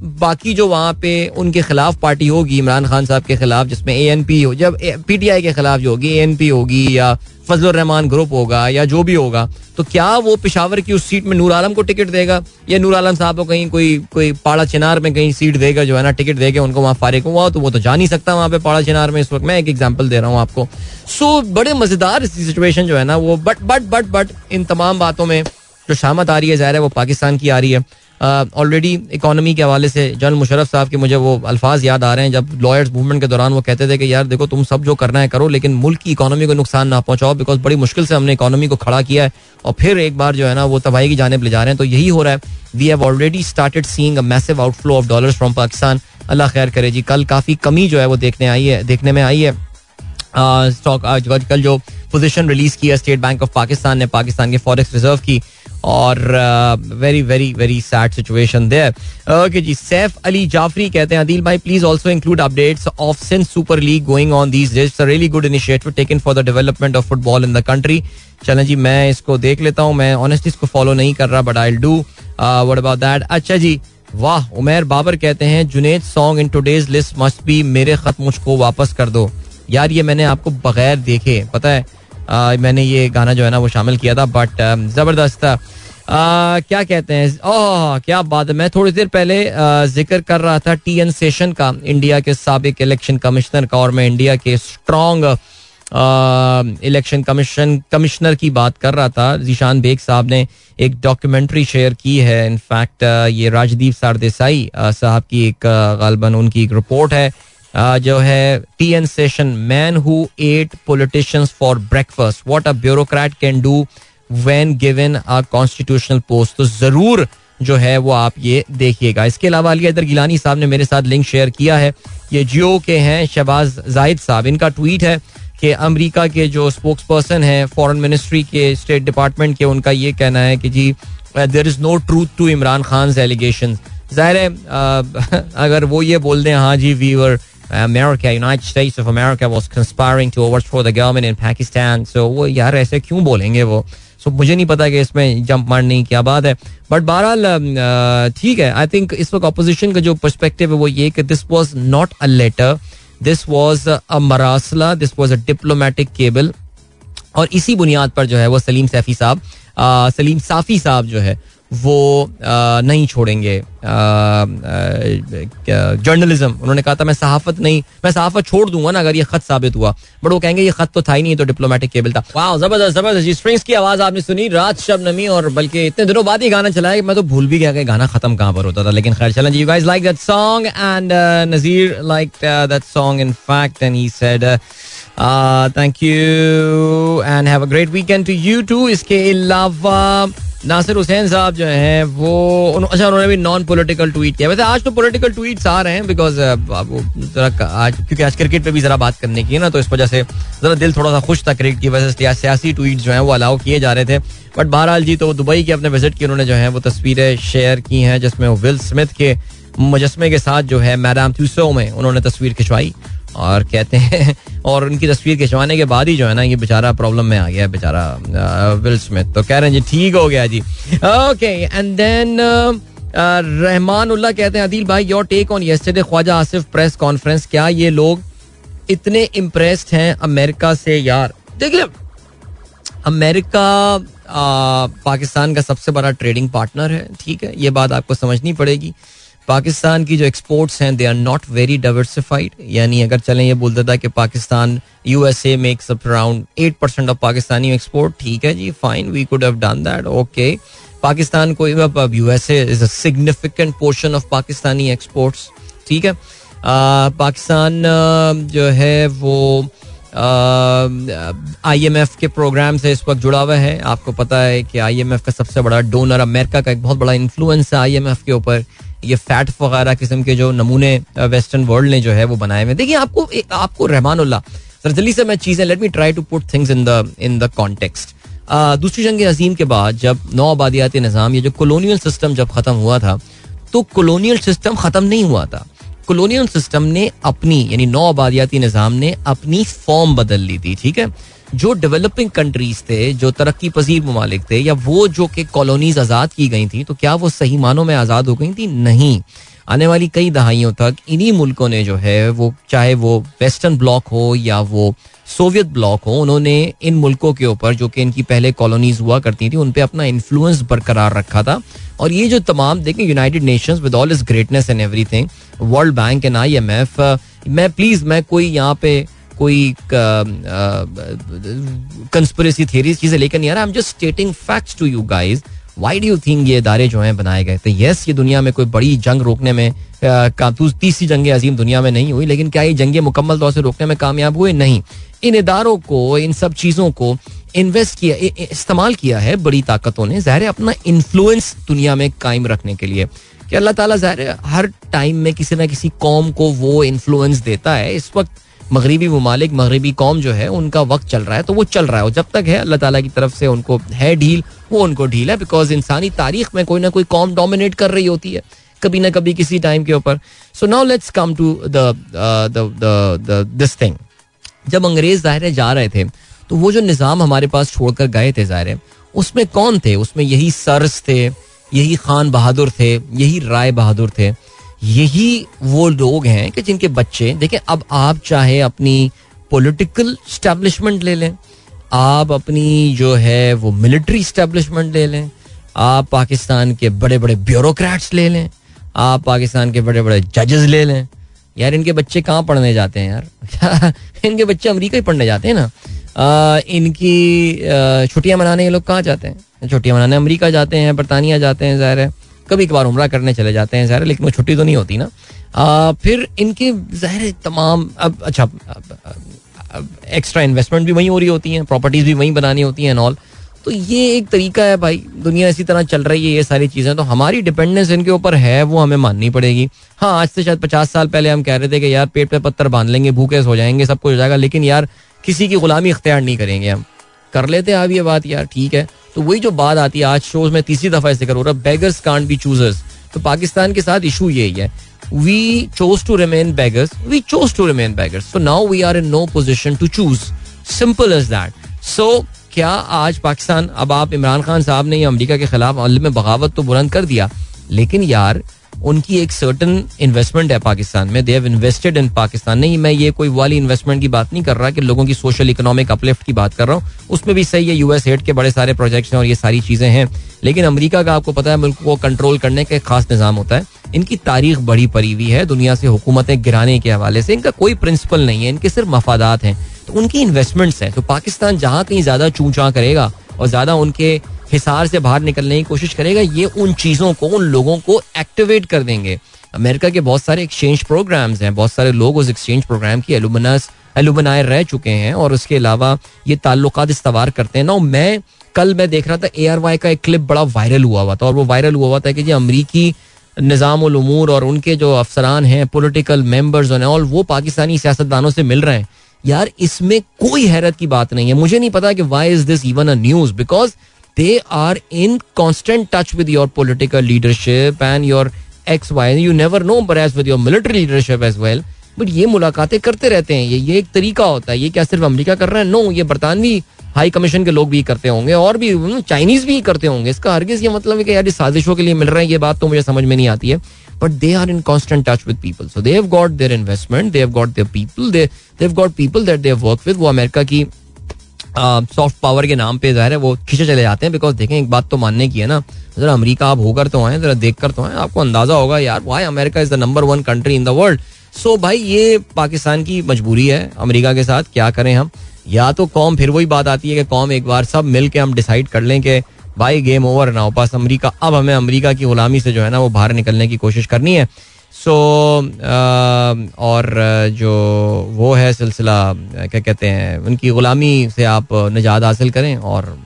बाकी जो वहाँ पे उनके खिलाफ पार्टी होगी, इमरान खान साहब के खिलाफ, जिसमें ए एन पी हो, जब पी टी आई के खिलाफ जो होगी ए एन पी होगी या फजल रहमान ग्रुप होगा या जो भी होगा तो क्या वो पिशावर की उस सीट में नूर आलम को टिकट देगा? या नूर आलम साहब को कहीं कोई कोई पाड़ा चिनार में कहीं सीट देगा, जो है ना टिकट देगा उनको वहाँ फारिग हुआ तो वो तो जा नहीं सकता वहाँ पे पाड़ा चिनार में इस वक्त। मैं एक एग्ज़ाम्पल दे रहा हूँ आपको। सो बड़े मज़ेदार सिचुएशन जो है ना, वो बट बट बट बट इन तमाम बातों में जो शामत आ रही है, ज़ाहिर है वो पाकिस्तान की आ रही है। ऑलरेडी इकोनॉमी के हवाले से जनरल मुशरफ साहब के मुझे वो अल्फाज याद आ रहे हैं, जब लॉयर्स मूवमेंट के दौरान वो कहते थे कि, यार, देखो, तुम सब जो करना है करो, लेकिन मुल्क की इकोनॉमी को नुकसान ना पहुंचाओ बिकॉज़ बड़ी मुश्किल से हमने इकोनॉमी को खड़ा किया है और फिर एक बार जो है ना, वो तबाही की जानब ले जा रहे हैं। तो यही हो रहा है। We have already started seeing a massive outflow of dollars from Pakistan अल्लाह खैर करे जी, कल काफ़ी कमी जो है वो देखने आई है, देखने में आई है। स्टॉक आज, कल जो पोजीशन रिलीज़ किया स्टेट बैंक ऑफ़ पाकिस्तान ने पाकिस्तान के फॉरेक्स रिज़र्व की। और very very very sad situation there okay जी सैफ अली जाफरी कहते हैं अदील भाई please also include updates of Sindh super league going on these days really good initiative taken for the development of football in the country चलें जी, मैं इसको देख लेता हूँ, मैं ऑनेस्टली इसको फॉलो नहीं कर रहा but I do what about that अच्छा जी, वाह, उमेर बाबर कहते हैं Junaid song in today's list must be मेरे खत मुझको वापस कर दो. यार, ये मैंने आपको बगैर देखे, पता है? मैंने ये गाना जो है ना वो शामिल किया था बट ज़बरदस्त था। क्या कहते हैं? ओह क्या बात है। मैं थोड़ी देर पहले ज़िक्र कर रहा था टी एन सेशन का इंडिया के सबक इलेक्शन कमिश्नर का, और मैं इंडिया के स्ट्रॉन्ग इलेक्शन कमीशन कमिश्नर की बात कर रहा था। जीशान बेग साहब ने एक डॉक्यूमेंट्री शेयर की है। इनफैक्ट ये राजदीप सारदेसाई साहब की एक गालबन, उनकी एक रिपोर्ट है। जो है T N Seshan man who ate politicians for breakfast what a bureaucrat can do when given a constitutional post तो ज़रूर जो है वो आप ये देखिएगा। इसके अलावा अली अदर गिलानी साहब ने मेरे साथ लिंक शेयर किया है। ये जियो के हैं शहबाज जाहिद साहब। इनका ट्वीट है कि अमेरिका के जो स्पोक्स पर्सन है फॉरेन मिनिस्ट्री के स्टेट डिपार्टमेंट के, उनका ये कहना है कि जी there is no truth to Imran Khan allegation ज़ाहिर है अगर वो ये बोल दें हाँ जी we were America, United States of America was conspiring to overthrow the government in Pakistan. So वो यार ऐसे क्यों बोलेंगे वो? सो मुझे नहीं पता कि इसमें जंप मारने की क्या बात है। बट बहरहाल ठीक है। आई थिंक इस वक्त अपोजिशन का जो परस्पेक्टिव है वो ये कि this was not a letter this was a मरासला this was a diplomatic cable और इसी बुनियाद पर जो है वो सलीम सैफी साहब सलीम साफी साहब जो है वो नहीं छोड़ेंगे। जर्नलिज्म। उन्होंने कहा था, मैं सहाफत नहीं, मैं सहाफत छोड़ दूँगा ना अगर ये खत साबित हुआ। बट वो कहेंगे, ये खत तो था ही नहीं तो डिप्लोमेटिक केबल था। वाह, ज़बरदस्त ज़बरदस्त। जी स्ट्रिंग्स की आवाज़ आपने सुनी, रात शब नमी और बल्कि इतने दिनों बाद ही गाना चलाया मैं तो भूल भी गया कि गाना खत्म कहाँ पर होता था। लेकिन खैर, चलें जी guys like that song and Nazir like that song in fact and he said thank you and have a great weekend to you too इसके अलावा नासिर हुसैन साहब जो हैं, वो अच्छा उन्होंने भी नॉन पॉलिटिकल ट्वीट किया। वैसे आज तो पॉलिटिकल ट्वीट्स आ रहे हैं बिकॉज़ जरा आज, क्योंकि आज क्रिकेट पे भी जरा बात करने की है ना तो इस वजह से जरा दिल थोड़ा सा खुश था क्रिकेट की वजह से सियासी ट्वीट जो है वो अलाउ किए जा रहे थे। बट बहरहाल जी तो दुबई के अपने विज़िट की, उन्होंने जो है वो तस्वीरें शेयर की हैं, जिसमें विल स्मिथ के, मुजस्मे के साथ जो है मैडम ट्यूसो में उन्होंने तस्वीर खिंचवाई। और कहते हैं, और उनकी तस्वीर खिंचवाने के बाद ही जो है ना, ये बेचारा प्रॉब्लम में आ गया बेचारा विल स्मिथ तो कह रहे हैं, जी, ठीक हो गया जी। Okay and then Rehman Ullah कहते हैं, अदील भाई your take on yesterday Khawaja Asif press conference क्या ये लोग इतने इम्प्रेस्ड हैं अमेरिका से यार? देखिए अमेरिका पाकिस्तान का सबसे बड़ा ट्रेडिंग पार्टनर है, ठीक है, ये बात आपको समझनी पड़ेगी। पाकिस्तान की जो एक्सपोर्ट्स हैं they are not very diversified यानी अगर चलें, ये बोलता था कि Pakistan U S A makes around eight percent of Pakistani export ठीक है जी fine we could have done that okay Pakistan को U S A is a significant portion of Pakistani exports ठीक है. पाकिस्तान जो है वो आई एम एफ़ के प्रोग्राम से इस वक्त जुड़ा हुआ है. आपको पता है कि आई एम एफ़ का सबसे बड़ा डोनर अमेरिका का एक बहुत बड़ा इन्फ्लुएंस है आई एम एफ़ के ऊपर. ये फैट वगैरह किस्म के जो नमूने वेस्टर्न वर्ल्ड ने जो है वो बनाए हुए देखिए, आपको आपको रहमान सर, जल्दी से मैं चीज़ें let me try to put things in the in the context दूसरी जंग अजीम के बाद जब नौ आबादियाती निज़ाम, ये जो कॉलोनियल सिस्टम जब ख़त्म हुआ था तो कॉलोनियल सिस्टम ख़त्म नहीं हुआ था। कॉलोनियल सिस्टम ने अपनी, यानी नौ आबादियाती निज़ाम ने अपनी फॉर्म बदल ली थी, ठीक है? जो डेवलपिंग कंट्रीज़ थे, जो तरक्की पजीर ममालिक थे, या वो जो कि कॉलोनीज आज़ाद की गई थी तो क्या वो सही मानों में आज़ाद हो गई थी? नहीं। आने वाली कई दहाइयों तक इन्हीं मुल्कों ने जो है, वो चाहे वो वेस्टर्न ब्लॉक हो या वो सोवियत ब्लॉक हो, उन्होंने इन मुल्कों के ऊपर, जो कि इनकी पहले कॉलोनीज हुआ करती थी उन पर अपना इन्फ्लुएंस बरकरार रखा था। और ये जो तमाम, देखें United Nations with all is greatness and everything World Bank and I M F मैं प्लीज़ मैं कोई यहाँ पे कोई कंस्पिरेसी थियरीज चीज़ें लेकर नहीं आ रहा। I am just stating facts to you guys why do you think ये इदारे जो हैं बनाए गए? थे यस ये दुनिया में कोई बड़ी जंग रोकने में तीसरी जंग अजीम दुनिया में नहीं हुई, लेकिन क्या ये जंगे मुकम्मल तौर से रोकने में कामयाब हुए? नहीं। इन इदारों को, इन सब चीज़ों को इन्वेस्ट किया इस्तेमाल किया है बड़ी ताकतों ने। ज़ाहिर अपना इन्फ्लुएंस दुनिया में कायम रखने के लिए। कि अल्लाह ताला ज़ाहिर हर टाइम में किसी ना किसी कौम को वो इन्फ्लुएंस देता है। इस वक्त मगरबी ममालिक, मगरबी कौम जो है, उनका वक्त चल रहा है तो वो चल रहा है। और जब तक है, अल्लाह ताला की तरफ़ से उनको है ढील, वो उनको ढील है बिकॉज़ इंसानी तारीख में कोई ना कोई कौम डोमिनेट कर रही होती है, कभी ना कभी किसी टाइम के ऊपर। So now let's come to this thing जब अंग्रेज़ ज़ाहिर जा रहे थे तो वो जो निज़ाम हमारे पास छोड़कर गए थे ज़ाहिर उसमें कौन थे? उसमें यही सर्स थे, यही खान बहादुर थे, यही राय बहादुर थे। यही वो लोग हैं कि जिनके बच्चे देखें अब आप चाहे अपनी पॉलिटिकल स्टैब्लिशमेंट ले लें आप अपनी जो है वो मिलिट्री स्टैब्लिशमेंट ले लें आप पाकिस्तान के बड़े बड़े ब्यूरोक्रेट्स ले लें आप पाकिस्तान के बड़े बड़े जजेस ले लें। यार इनके बच्चे कहाँ पढ़ने जाते हैं यार? इनके बच्चे अमेरिका ही पढ़ने जाते हैं ना। आ, इनकी छुट्टियाँ मनाने ये लोग कहाँ जाते हैं? छुट्टियाँ मनाने अमेरिका जाते हैं बरतानिया जाते हैं ज़ाहिर है। कभी कभार उम्र करने चले जाते हैं ज़ाहिर लेकिन वो छुट्टी तो नहीं होती ना। आ, फिर इनके ज़ाहिर तमाम अब अच्छा अब, अब, एक्स्ट्रा इन्वेस्टमेंट भी वहीं हो रही होती हैं प्रॉपर्टीज़ भी वहीं बनानी होती हैं ऑल तो ये एक तरीका है भाई दुनिया इसी तरह चल रही है ये सारी चीज़ें। तो हमारी डिपेंडेंस इनके ऊपर है वो हमें माननी पड़ेगी। हाँ आज से शायद पचास साल पहले हम कह रहे थे कि यार पेट पे पत्थर बाँध लेंगे भूखे हो जाएँगे सब कुछ हो जाएगा लेकिन यार किसी की गुलामी इख्तियार नहीं करेंगे हम। कर लेते अब ये बात यार ठीक है। तो वही जो बात आती है, आज शोज़ में तीसरी दफ़ा ज़िक्र हो रहा है बेगर्स कांट बी चूजर्स तो पाकिस्तान के साथ इशू यही है। We chose to remain beggars we chose to remain beggars so now we are in no position to choose simple is that so क्या आज पाकिस्तान, अब आप इमरान खान साहब ने अमरीका के खिलाफ में बगावत तो बुलंद कर दिया। लेकिन यार उनकी एक सर्टन इन्वेस्टमेंट है पाकिस्तान में। They have invested in Pakistan. नहीं, मैं ये कोई वाली इन्वेस्टमेंट की बात नहीं कर रहा कि लोगों की सोशल इकोनॉमिक अपलिफ्ट की बात कर रहा हूँ। उसमें भी सही है यूएस हेड के बड़े सारे प्रोजेक्ट्स हैं और ये सारी चीज़ें हैं। लेकिन अमरीका का आपको पता है, मुल्क को कंट्रोल करने का एक खास निज़ाम होता है। इनकी तारीख बड़ी परी हुई है, दुनिया से हुकूमतें गिराने के हवाले से। इनका कोई प्रिंसिपल नहीं है, इनके सिर्फ़ मफादात हैं। तो उनकी इन्वेस्टमेंट्स हैं। तो पाकिस्तान जहाँ कहीं ज़्यादा चूचा करेगा और ज़्यादा उनके हिसार से बाहर निकलने की कोशिश करेगा। ये उन चीज़ों को, उन लोगों को एक्टिवेट कर देंगे। अमेरिका के बहुत सारे एक्सचेंज प्रोग्राम्स हैं। बहुत सारे लोग उस एक्सचेंज प्रोग्राम की एलुमनस एलुमनाए रह चुके हैं और उसके अलावा ये ताल्लुक इस्तवार करते हैं। ना मैं कल मैं देख रहा था ए आर वाई का एक क्लिप बड़ा वायरल हुआ हुआ था और वो वायरल हुआ हुआ था कि जी अमरीकी निज़ाम और उनके जो अफसरान हैं पोलिटिकल मेंबर्स और वो पाकिस्तानी सियासतदानों से मिल रहे हैं। यार, इसमें कोई हैरत की बात नहीं है। मुझे नहीं पता कि why is this even a news because they are in constant touch with your political leadership and your X Y you never know as with your military leadership as well but ये मुलाकातें करते रहते हैं। ये ये एक तरीका होता है। ये क्या सिर्फ़ अमेरिका कर रहा है? नो ये बरतानवी हाई कमीशन के लोग भी करते होंगे और भी चाइनीज़ भी करते होंगे। इसका हरगिज ये मतलब है कि यार साजिशों के लिए मिल रहे हैं, ये बात तो मुझे समझ में नहीं आती है। But they are in constant touch with people so they've got got their they've got have people got people that they have worked with. वो अमेरिका की सॉफ्ट पावर के नाम पे ज़ाहिर है, वो खींचे चले जाते हैं बिकॉज़ देखें, एक बात तो मानने की है ना, जरा अमेरिका आप होकर तो आए, जरा देख कर तो आए, आपको अंदाज़ा होगा, यार why America is the number one country in the world so भाई, ये पाकिस्तान की मजबूरी है, अमेरिका के साथ, क्या करें हम? या तो कॉम, फिर वही बात आती है कि कॉम एक बार सब मिल के हम डिसाइड कर लें कि, भाई गेम ओवर ना हो पास अमरीका, अब हमें अमरीका की गुलामी से जो है ना, वो बाहर निकलने की कोशिश करनी है। सो और जो वो है सिलसिला क्या कहते हैं उनकी गुलामी से आप निजात हासिल करें और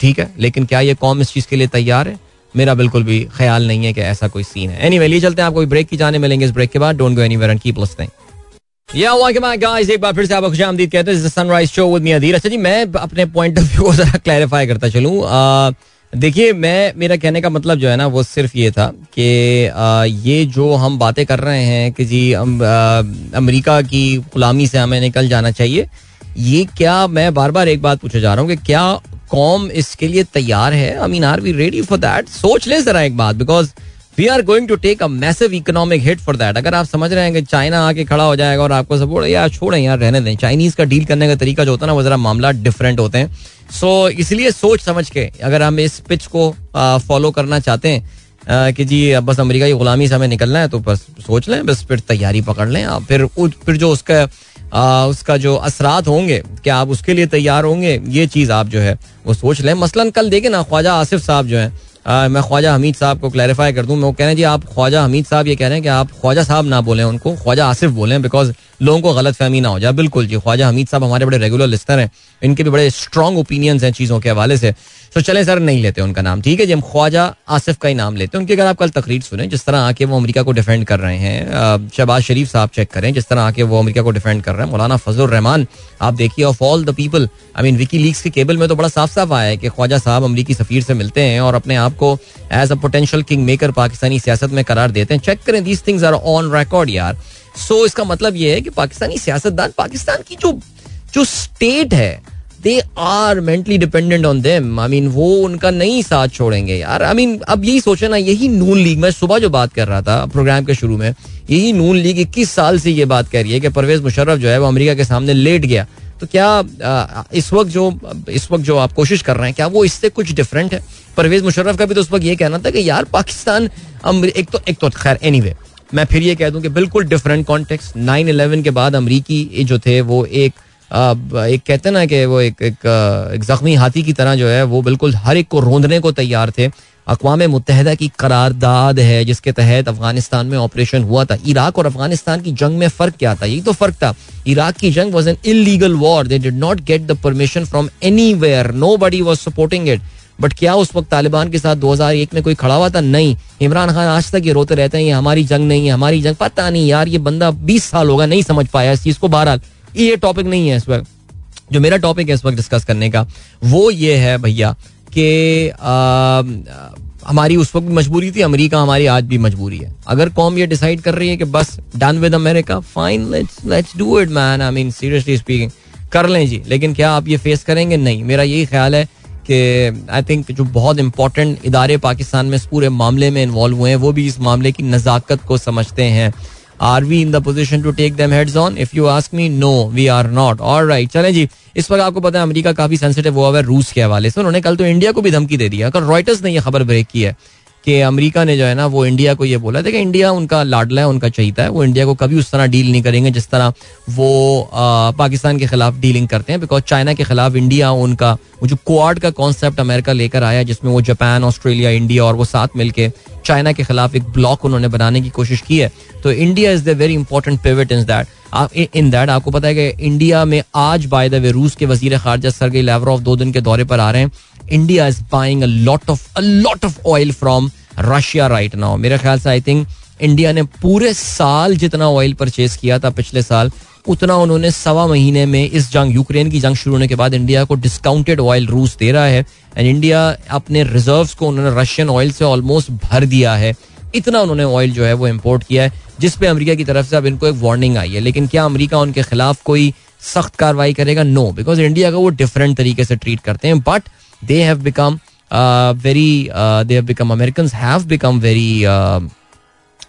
ठीक है लेकिन क्या ये कौम इस चीज़ के लिए तैयार है? मेरा बिल्कुल भी ख्याल नहीं है कि ऐसा कोई सीन है। एनी anyway, लिए चलते हैं आपको ब्रेक की जाने मिलेंगे इस ब्रेक के बाद। Don't go anywhere and keep listening yeah welcome back guys एक बार फिर से आपको कहते हैं सनराइज शो विद मी अच्छा जी मैं अपने पॉइंट ऑफ़ व्यू को जरा क्लैरिफाई करता चलूँ। देखिए, मैं, मेरा कहने का मतलब जो है ना, वो सिर्फ़ ये था कि ये जो हम बातें कर रहे हैं कि जी अमेरिका की गुलामी से हमें निकल जाना चाहिए, ये क्या मैं बार बार एक बात पूछे जा रहा हूँ कि क्या कॉम इसके लिए तैयार है? I mean are we ready for that सोच ले जरा एक बात because we are going to take a massive economic hit for that अगर आप समझ रहे हैं कि चाइना आके खड़ा हो जाएगा और आपको सपोर्ट यार छोड़ें यार रहने दें। चाइनीज़ का डील करने का तरीका जो होता है ना वो जरा मामला डिफरेंट होते हैं। सो so, इसलिए सोच समझ के अगर हम इस पिच को फॉलो करना चाहते हैं आ, कि जी अब बस अमेरिका की गुलामी से हमें निकलना है तो बस सोच लें बस फिर तैयारी पकड़ लें। आप फिर फिर जो उसका आ, उसका जो असरात होंगे क्या आप उसके लिए तैयार होंगे ये चीज़ आप जो है वो सोच लें। मसलन कल देखें ना ख्वाजा आसिफ साहब जो है मैं ख्वाजा हमीद साहब को क्लैरिफाई कर दूँ। मैं कह रहे हैं, जी, आप ख्वाजा हमीद साहब ये कह रहे हैं कि आप ख्वाजा साहब ना बोलें उनको, ख्वाजा आसिफ बोलें बिकॉज़ लोगों को गलत फहमी ना हो जाए। बिल्कुल जी, ख्वाजा हमीद साहब हमारे बड़े रेगुलर लिस्टर हैं। इनके भी बड़े स्ट्रॉन्ग ओपिनियंस हैं चीज़ों के हवाले से। तो चले सर, नहीं लेते उनका नाम। ठीक है जी, हम ख्वाजा आसिफ का ही नाम लेते हैं। उनकी अगर आप कल तकरीर सुने, जिस तरह आके वो अमेरिका को डिफेंड कर रहे हैं शहबाज शरीफ साहब चेक करें, जिस तरह आके वो अमेरिका को डिफेंड कर रहे हैं, मौलाना फजल रहमान आप देखिए of all the people I mean WikiLeaks के केबल में तो बड़ा साफ़ साफ़ आया है कि ख्वाजा साहब अमरीकी सफीर से मिलते हैं और अपने आप को as a potential kingmaker Pakistani सियासत में करार देते हैं। चेक करें these things are on record यार। सो इसका मतलब ये है कि पाकिस्तानी सियासतदान, पाकिस्तान की जो जो स्टेट है they are mentally dependent on them I mean वो उनका नहीं साथ छोड़ेंगे यार। आई I मीन mean, अब यही सोचे ना यही नून लीग मैं सुबह जो बात कर रहा था प्रोग्राम के शुरू में यही नून लीग इक्कीस साल से ये बात कर रही है कि परवेज मुशर्रफ जो है वो अमेरिका के सामने लेट गया। तो क्या इस वक्त जो इस वक्त जो आप कोशिश कर रहे हैं क्या वो इससे कुछ डिफरेंट है? परवेज मुशर्रफ का भी तो उस वक्त ये कहना था कि यार पाकिस्तान एक तो एक तो खैर एनी anyway, मैं फिर ये कह दूँ कि बिल्कुल डिफरेंट कॉन्टेक्स्ट नाइन इलेवन के बाद अमरीकी जो थे वो एक एक कहते ना कि वो एक एक, एक जख्मी हाथी की तरह जो है वो बिल्कुल हर एक को रोंदने को तैयार थे। अकवा मुतहदा की करारदाद है जिसके तहत अफ़गानिस्तान में ऑपरेशन हुआ था। इराक और अफ़गानिस्तान की जंग में फ़र्क क्या था? यही तो फ़र्क था। इराक की जंग was an illegal war they did not get the permission from anywhere nobody was supporting it but क्या उस वक्त तालिबान के साथ 2001 में कोई खड़ा हुआ था? नहीं। इमरान खान आज तक ये रोते रहते हैं ये हमारी जंग नहीं है हमारी जंग पता नहीं यार ये बंदा 20 साल होगा नहीं समझ पाया इस चीज़ को बहरहाल। ये टॉपिक नहीं है इस वक्त। जो मेरा टॉपिक है इस वक्त डिस्कस करने का, वो ये है भैया कि हमारी उस वक्त मजबूरी थी, अमेरिका हमारी आज भी मजबूरी है। अगर कौम ये डिसाइड कर रही है कि बस done with America fine let's let's do it man I mean seriously speaking कर लें जी। लेकिन क्या आप ये फेस करेंगे? नहीं। मेरा यही ख्याल है कि आई थिंक जो बहुत इंपॉर्टेंट इदारे पाकिस्तान में इस पूरे मामले में इन्वॉल्व हुए हैं, वो भी इस मामले की नज़ाकत को समझते हैं। Are we in the position to take them heads on if you ask me no we are not और राइट चले जी। इस वक्त आपको पता है अमेरिका काफ़ी सेंसिटिव हुआ है रूस के हवाले से। उन्होंने कल तो इंडिया को भी धमकी दे दिया अगर रॉयटर्स ने यह खबर ब्रेक की है कि अमेरिका ने जो है ना वो इंडिया को ये बोला देखिए इंडिया उनका लाडला है उनका चहीता है। वो इंडिया को कभी उस तरह डील नहीं करेंगे जिस तरह वो आ, पाकिस्तान के खिलाफ डीलिंग करते हैं। बिकॉज़ चाइना के खिलाफ इंडिया उनका वो जो क्वाड का कॉन्सेप्ट अमेरिका लेकर आया जिसमें वो जापान ऑस्ट्रेलिया इंडिया और वो साथ मिलकर चाइना के खिलाफ एक ब्लॉक उन्होंने बनाने की कोशिश की है। तो India is the very important pivot in that in that आपको पता है कि इंडिया में आज बाय द वे रूस के वज़ीर खारजा सरगई लेवरॉफ दो दिन के दौरे पर आ रहे हैं। India is buying lot of a lot of oil from Russia right now मेरे ख्याल से आई थिंक इंडिया ने पूरे साल जितना ऑयल परचेज किया था पिछले साल उतना उन्होंने सवा महीने में इस जंग, यूक्रेन की जंग शुरू होने के बाद इंडिया को डिस्काउंटेड ऑयल रूस दे रहा है एंड इंडिया अपने रिजर्व्स को उन्होंने रशियन ऑयल से ऑलमोस्ट भर दिया है। इतना उन्होंने ऑयल जो है वो इम्पोर्ट किया है जिसपे अमेरिका की तरफ़ से अब इनको एक वार्निंग आई है। लेकिन क्या अमेरिका उनके खिलाफ कोई सख्त कार्रवाई करेगा? नो बिकॉज़ इंडिया का वो डिफरेंट तरीके से ट्रीट करते हैं। But they have become very they have become American have become very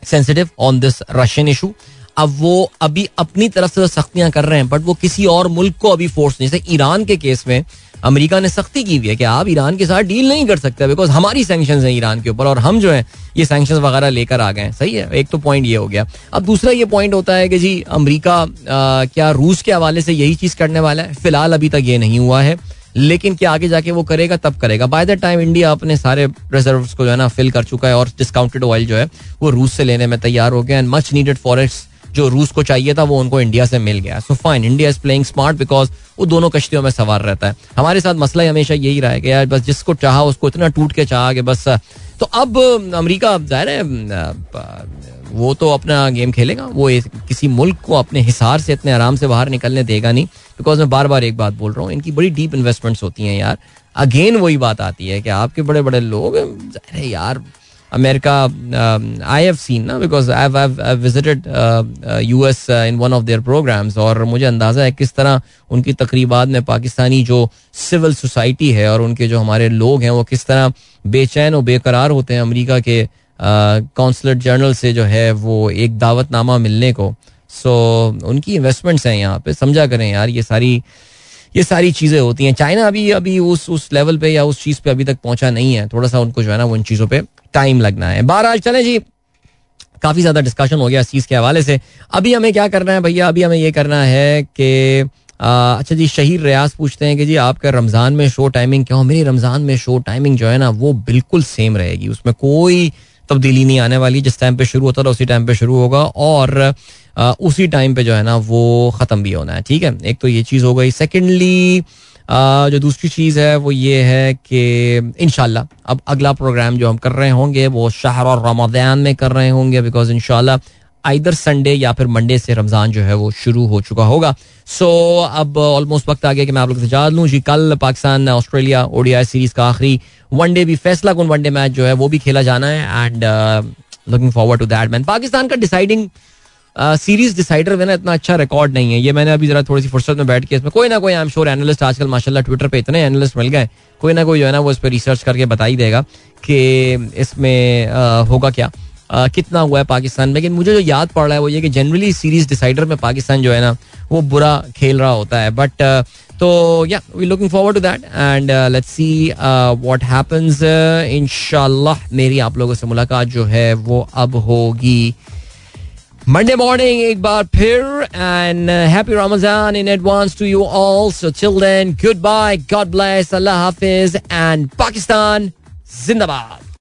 sensitive on this Russian issue अब वो अभी अपनी तरफ़ से तो सख्तियाँ कर रहे हैं बट वो किसी और मुल्क को अभी फोर्स नहीं, जैसे ईरान के केस में अमेरिका ने सख्ती की हुई है कि आप ईरान के साथ डील नहीं कर सकते बिकॉज़ हमारी सैंक्शन है ईरान के ऊपर और हम जो है, ये सैंक्शन वगैरह लेकर आ गए हैं। सही है, एक तो पॉइंट ये हो गया। अब दूसरा ये पॉइंट होता है कि जी, अमरीका क्या रूस के हवाले से यही चीज़ करने वाला है? फ़िलहाल अभी तक ये नहीं हुआ है, लेकिन क्या आगे जाके वो करेगा, तब करेगा। बाय द टाइम इंडिया अपने सारे रिज़र्व को जो है ना फिल कर चुका है और डिस्काउंटेड ऑयल जो है, वो रूस से लेने में तैयार हो गया एंड मच नीडेड फॉरेस्ट जो रूस को चाहिए था, वो उनको इंडिया से मिल गया। So fine India is playing smart because वो दोनों कश्तियों में सवार रहता है। हमारे साथ मसला हमेशा यही रहा है कि यार बस जिसको चाहा उसको इतना टूट के चाहा कि बस तो अब अमरीका, ज़ाहिर है वो तो अपना गेम खेलेगा। वो किसी मुल्क को अपने हिसार से इतने आराम से बाहर निकलने देगा नहीं बिकॉज़ मैं बार बार एक बात बोल रहा हूँ, इनकी बड़ी डीप इन्वेस्टमेंट्स होती हैं यार। अगेन वही बात आती है कि आपके बड़े बड़े लोग यार अमेरिका आई हैव सीन ना because I visited U S in one of their programmes और मुझे अंदाज़ा है किस तरह उनकी तकरीबात में पाकिस्तानी जो सिविल सोसाइटी है और उनके जो हमारे लोग हैं वो किस तरह बेचैन और बेकरार होते हैं अमेरिका के कौंसलर uh, जनरल से जो है वो एक दावतनामा मिलने को। सो so, उनकी इन्वेस्टमेंट्स हैं यहाँ पे समझा करें यार ये सारी ये सारी चीज़ें होती हैं। चाइना अभी अभी उस उस लेवल पे या उस चीज़ पे अभी तक पहुँचा नहीं है। थोड़ा सा उनको जो है ना इन चीज़ों पे टाइम लगना है। बहरहाल, चले जी। काफ़ी ज़्यादा डिस्कशन हो गया इस चीज़ के हवाले से। अभी हमें क्या करना है भैया? अभी हमें ये करना है कि अच्छा जी शहीर रियाज पूछते हैं कि जी, आपका रमज़ान में शो टाइमिंग क्या हो? मेरी रमज़ान में शो टाइमिंग जो है ना, वो बिल्कुल सेम रहेगी। उसमें कोई तब्दीली नहीं आने वाली। जिस टाइम पे शुरू होता था, उसी टाइम पे शुरू होगा और उसी टाइम पे जो है ना, वो ख़त्म भी होना है। ठीक है? एक तो ये चीज़ हो गई। सेकेंडली जो दूसरी चीज़ है वो ये है कि इनशाला अब अगला प्रोग्राम जो हम कर रहे होंगे वो शहर और रमदान में कर रहे होंगे बिकॉज़ इनशाला आइदर संडे या फिर मंडे से रमज़ान जो है वो शुरू हो चुका होगा। सो so, अब ऑलमोस्ट वक्त आ गया कि मैं आप लोग से इजाज़त लूँ। जी कल पाकिस्तान ऑस्ट्रेलिया ओडीआई सीरीज़ का आखिरी वनडे भी फैसला कौन वनडे मैच जो है वो भी खेला जाना है and looking forward to that man Pakistan का डिसाइडिंग सीरीज़ डिसाइडर में ना इतना अच्छा रिकॉर्ड नहीं है। ये मैंने अभी जरा थोड़ी सी फुर्सत में बैठ के इसमें कोई ना कोई आई एम श्योर एनालिस्ट आजकल माशाल्लाह ट्विटर पे इतने एनालिस्ट मिल गए कोई ना कोई जो है ना वो इस पर रिसर्च करके बता ही देगा कि इसमें होगा क्या। आ, कितना हुआ है पाकिस्तान में? लेकिन मुझे जो याद पड़ रहा है वो ये कि जनरली सीरीज़ डिसाइडर में पाकिस्तान जो है ना वो बुरा खेल रहा होता है। बट तो yeah we looking forward to that and let's see what happens इंशाल्लाह मेरी आप लोगों से मुलाकात जो है वो अब होगी। मंडे मॉर्निंग एक बार फिर and happy Ramzan in advance to you all so till then goodbye God bless अल्लाह हाफिज एंड पाकिस्तान जिंदाबाद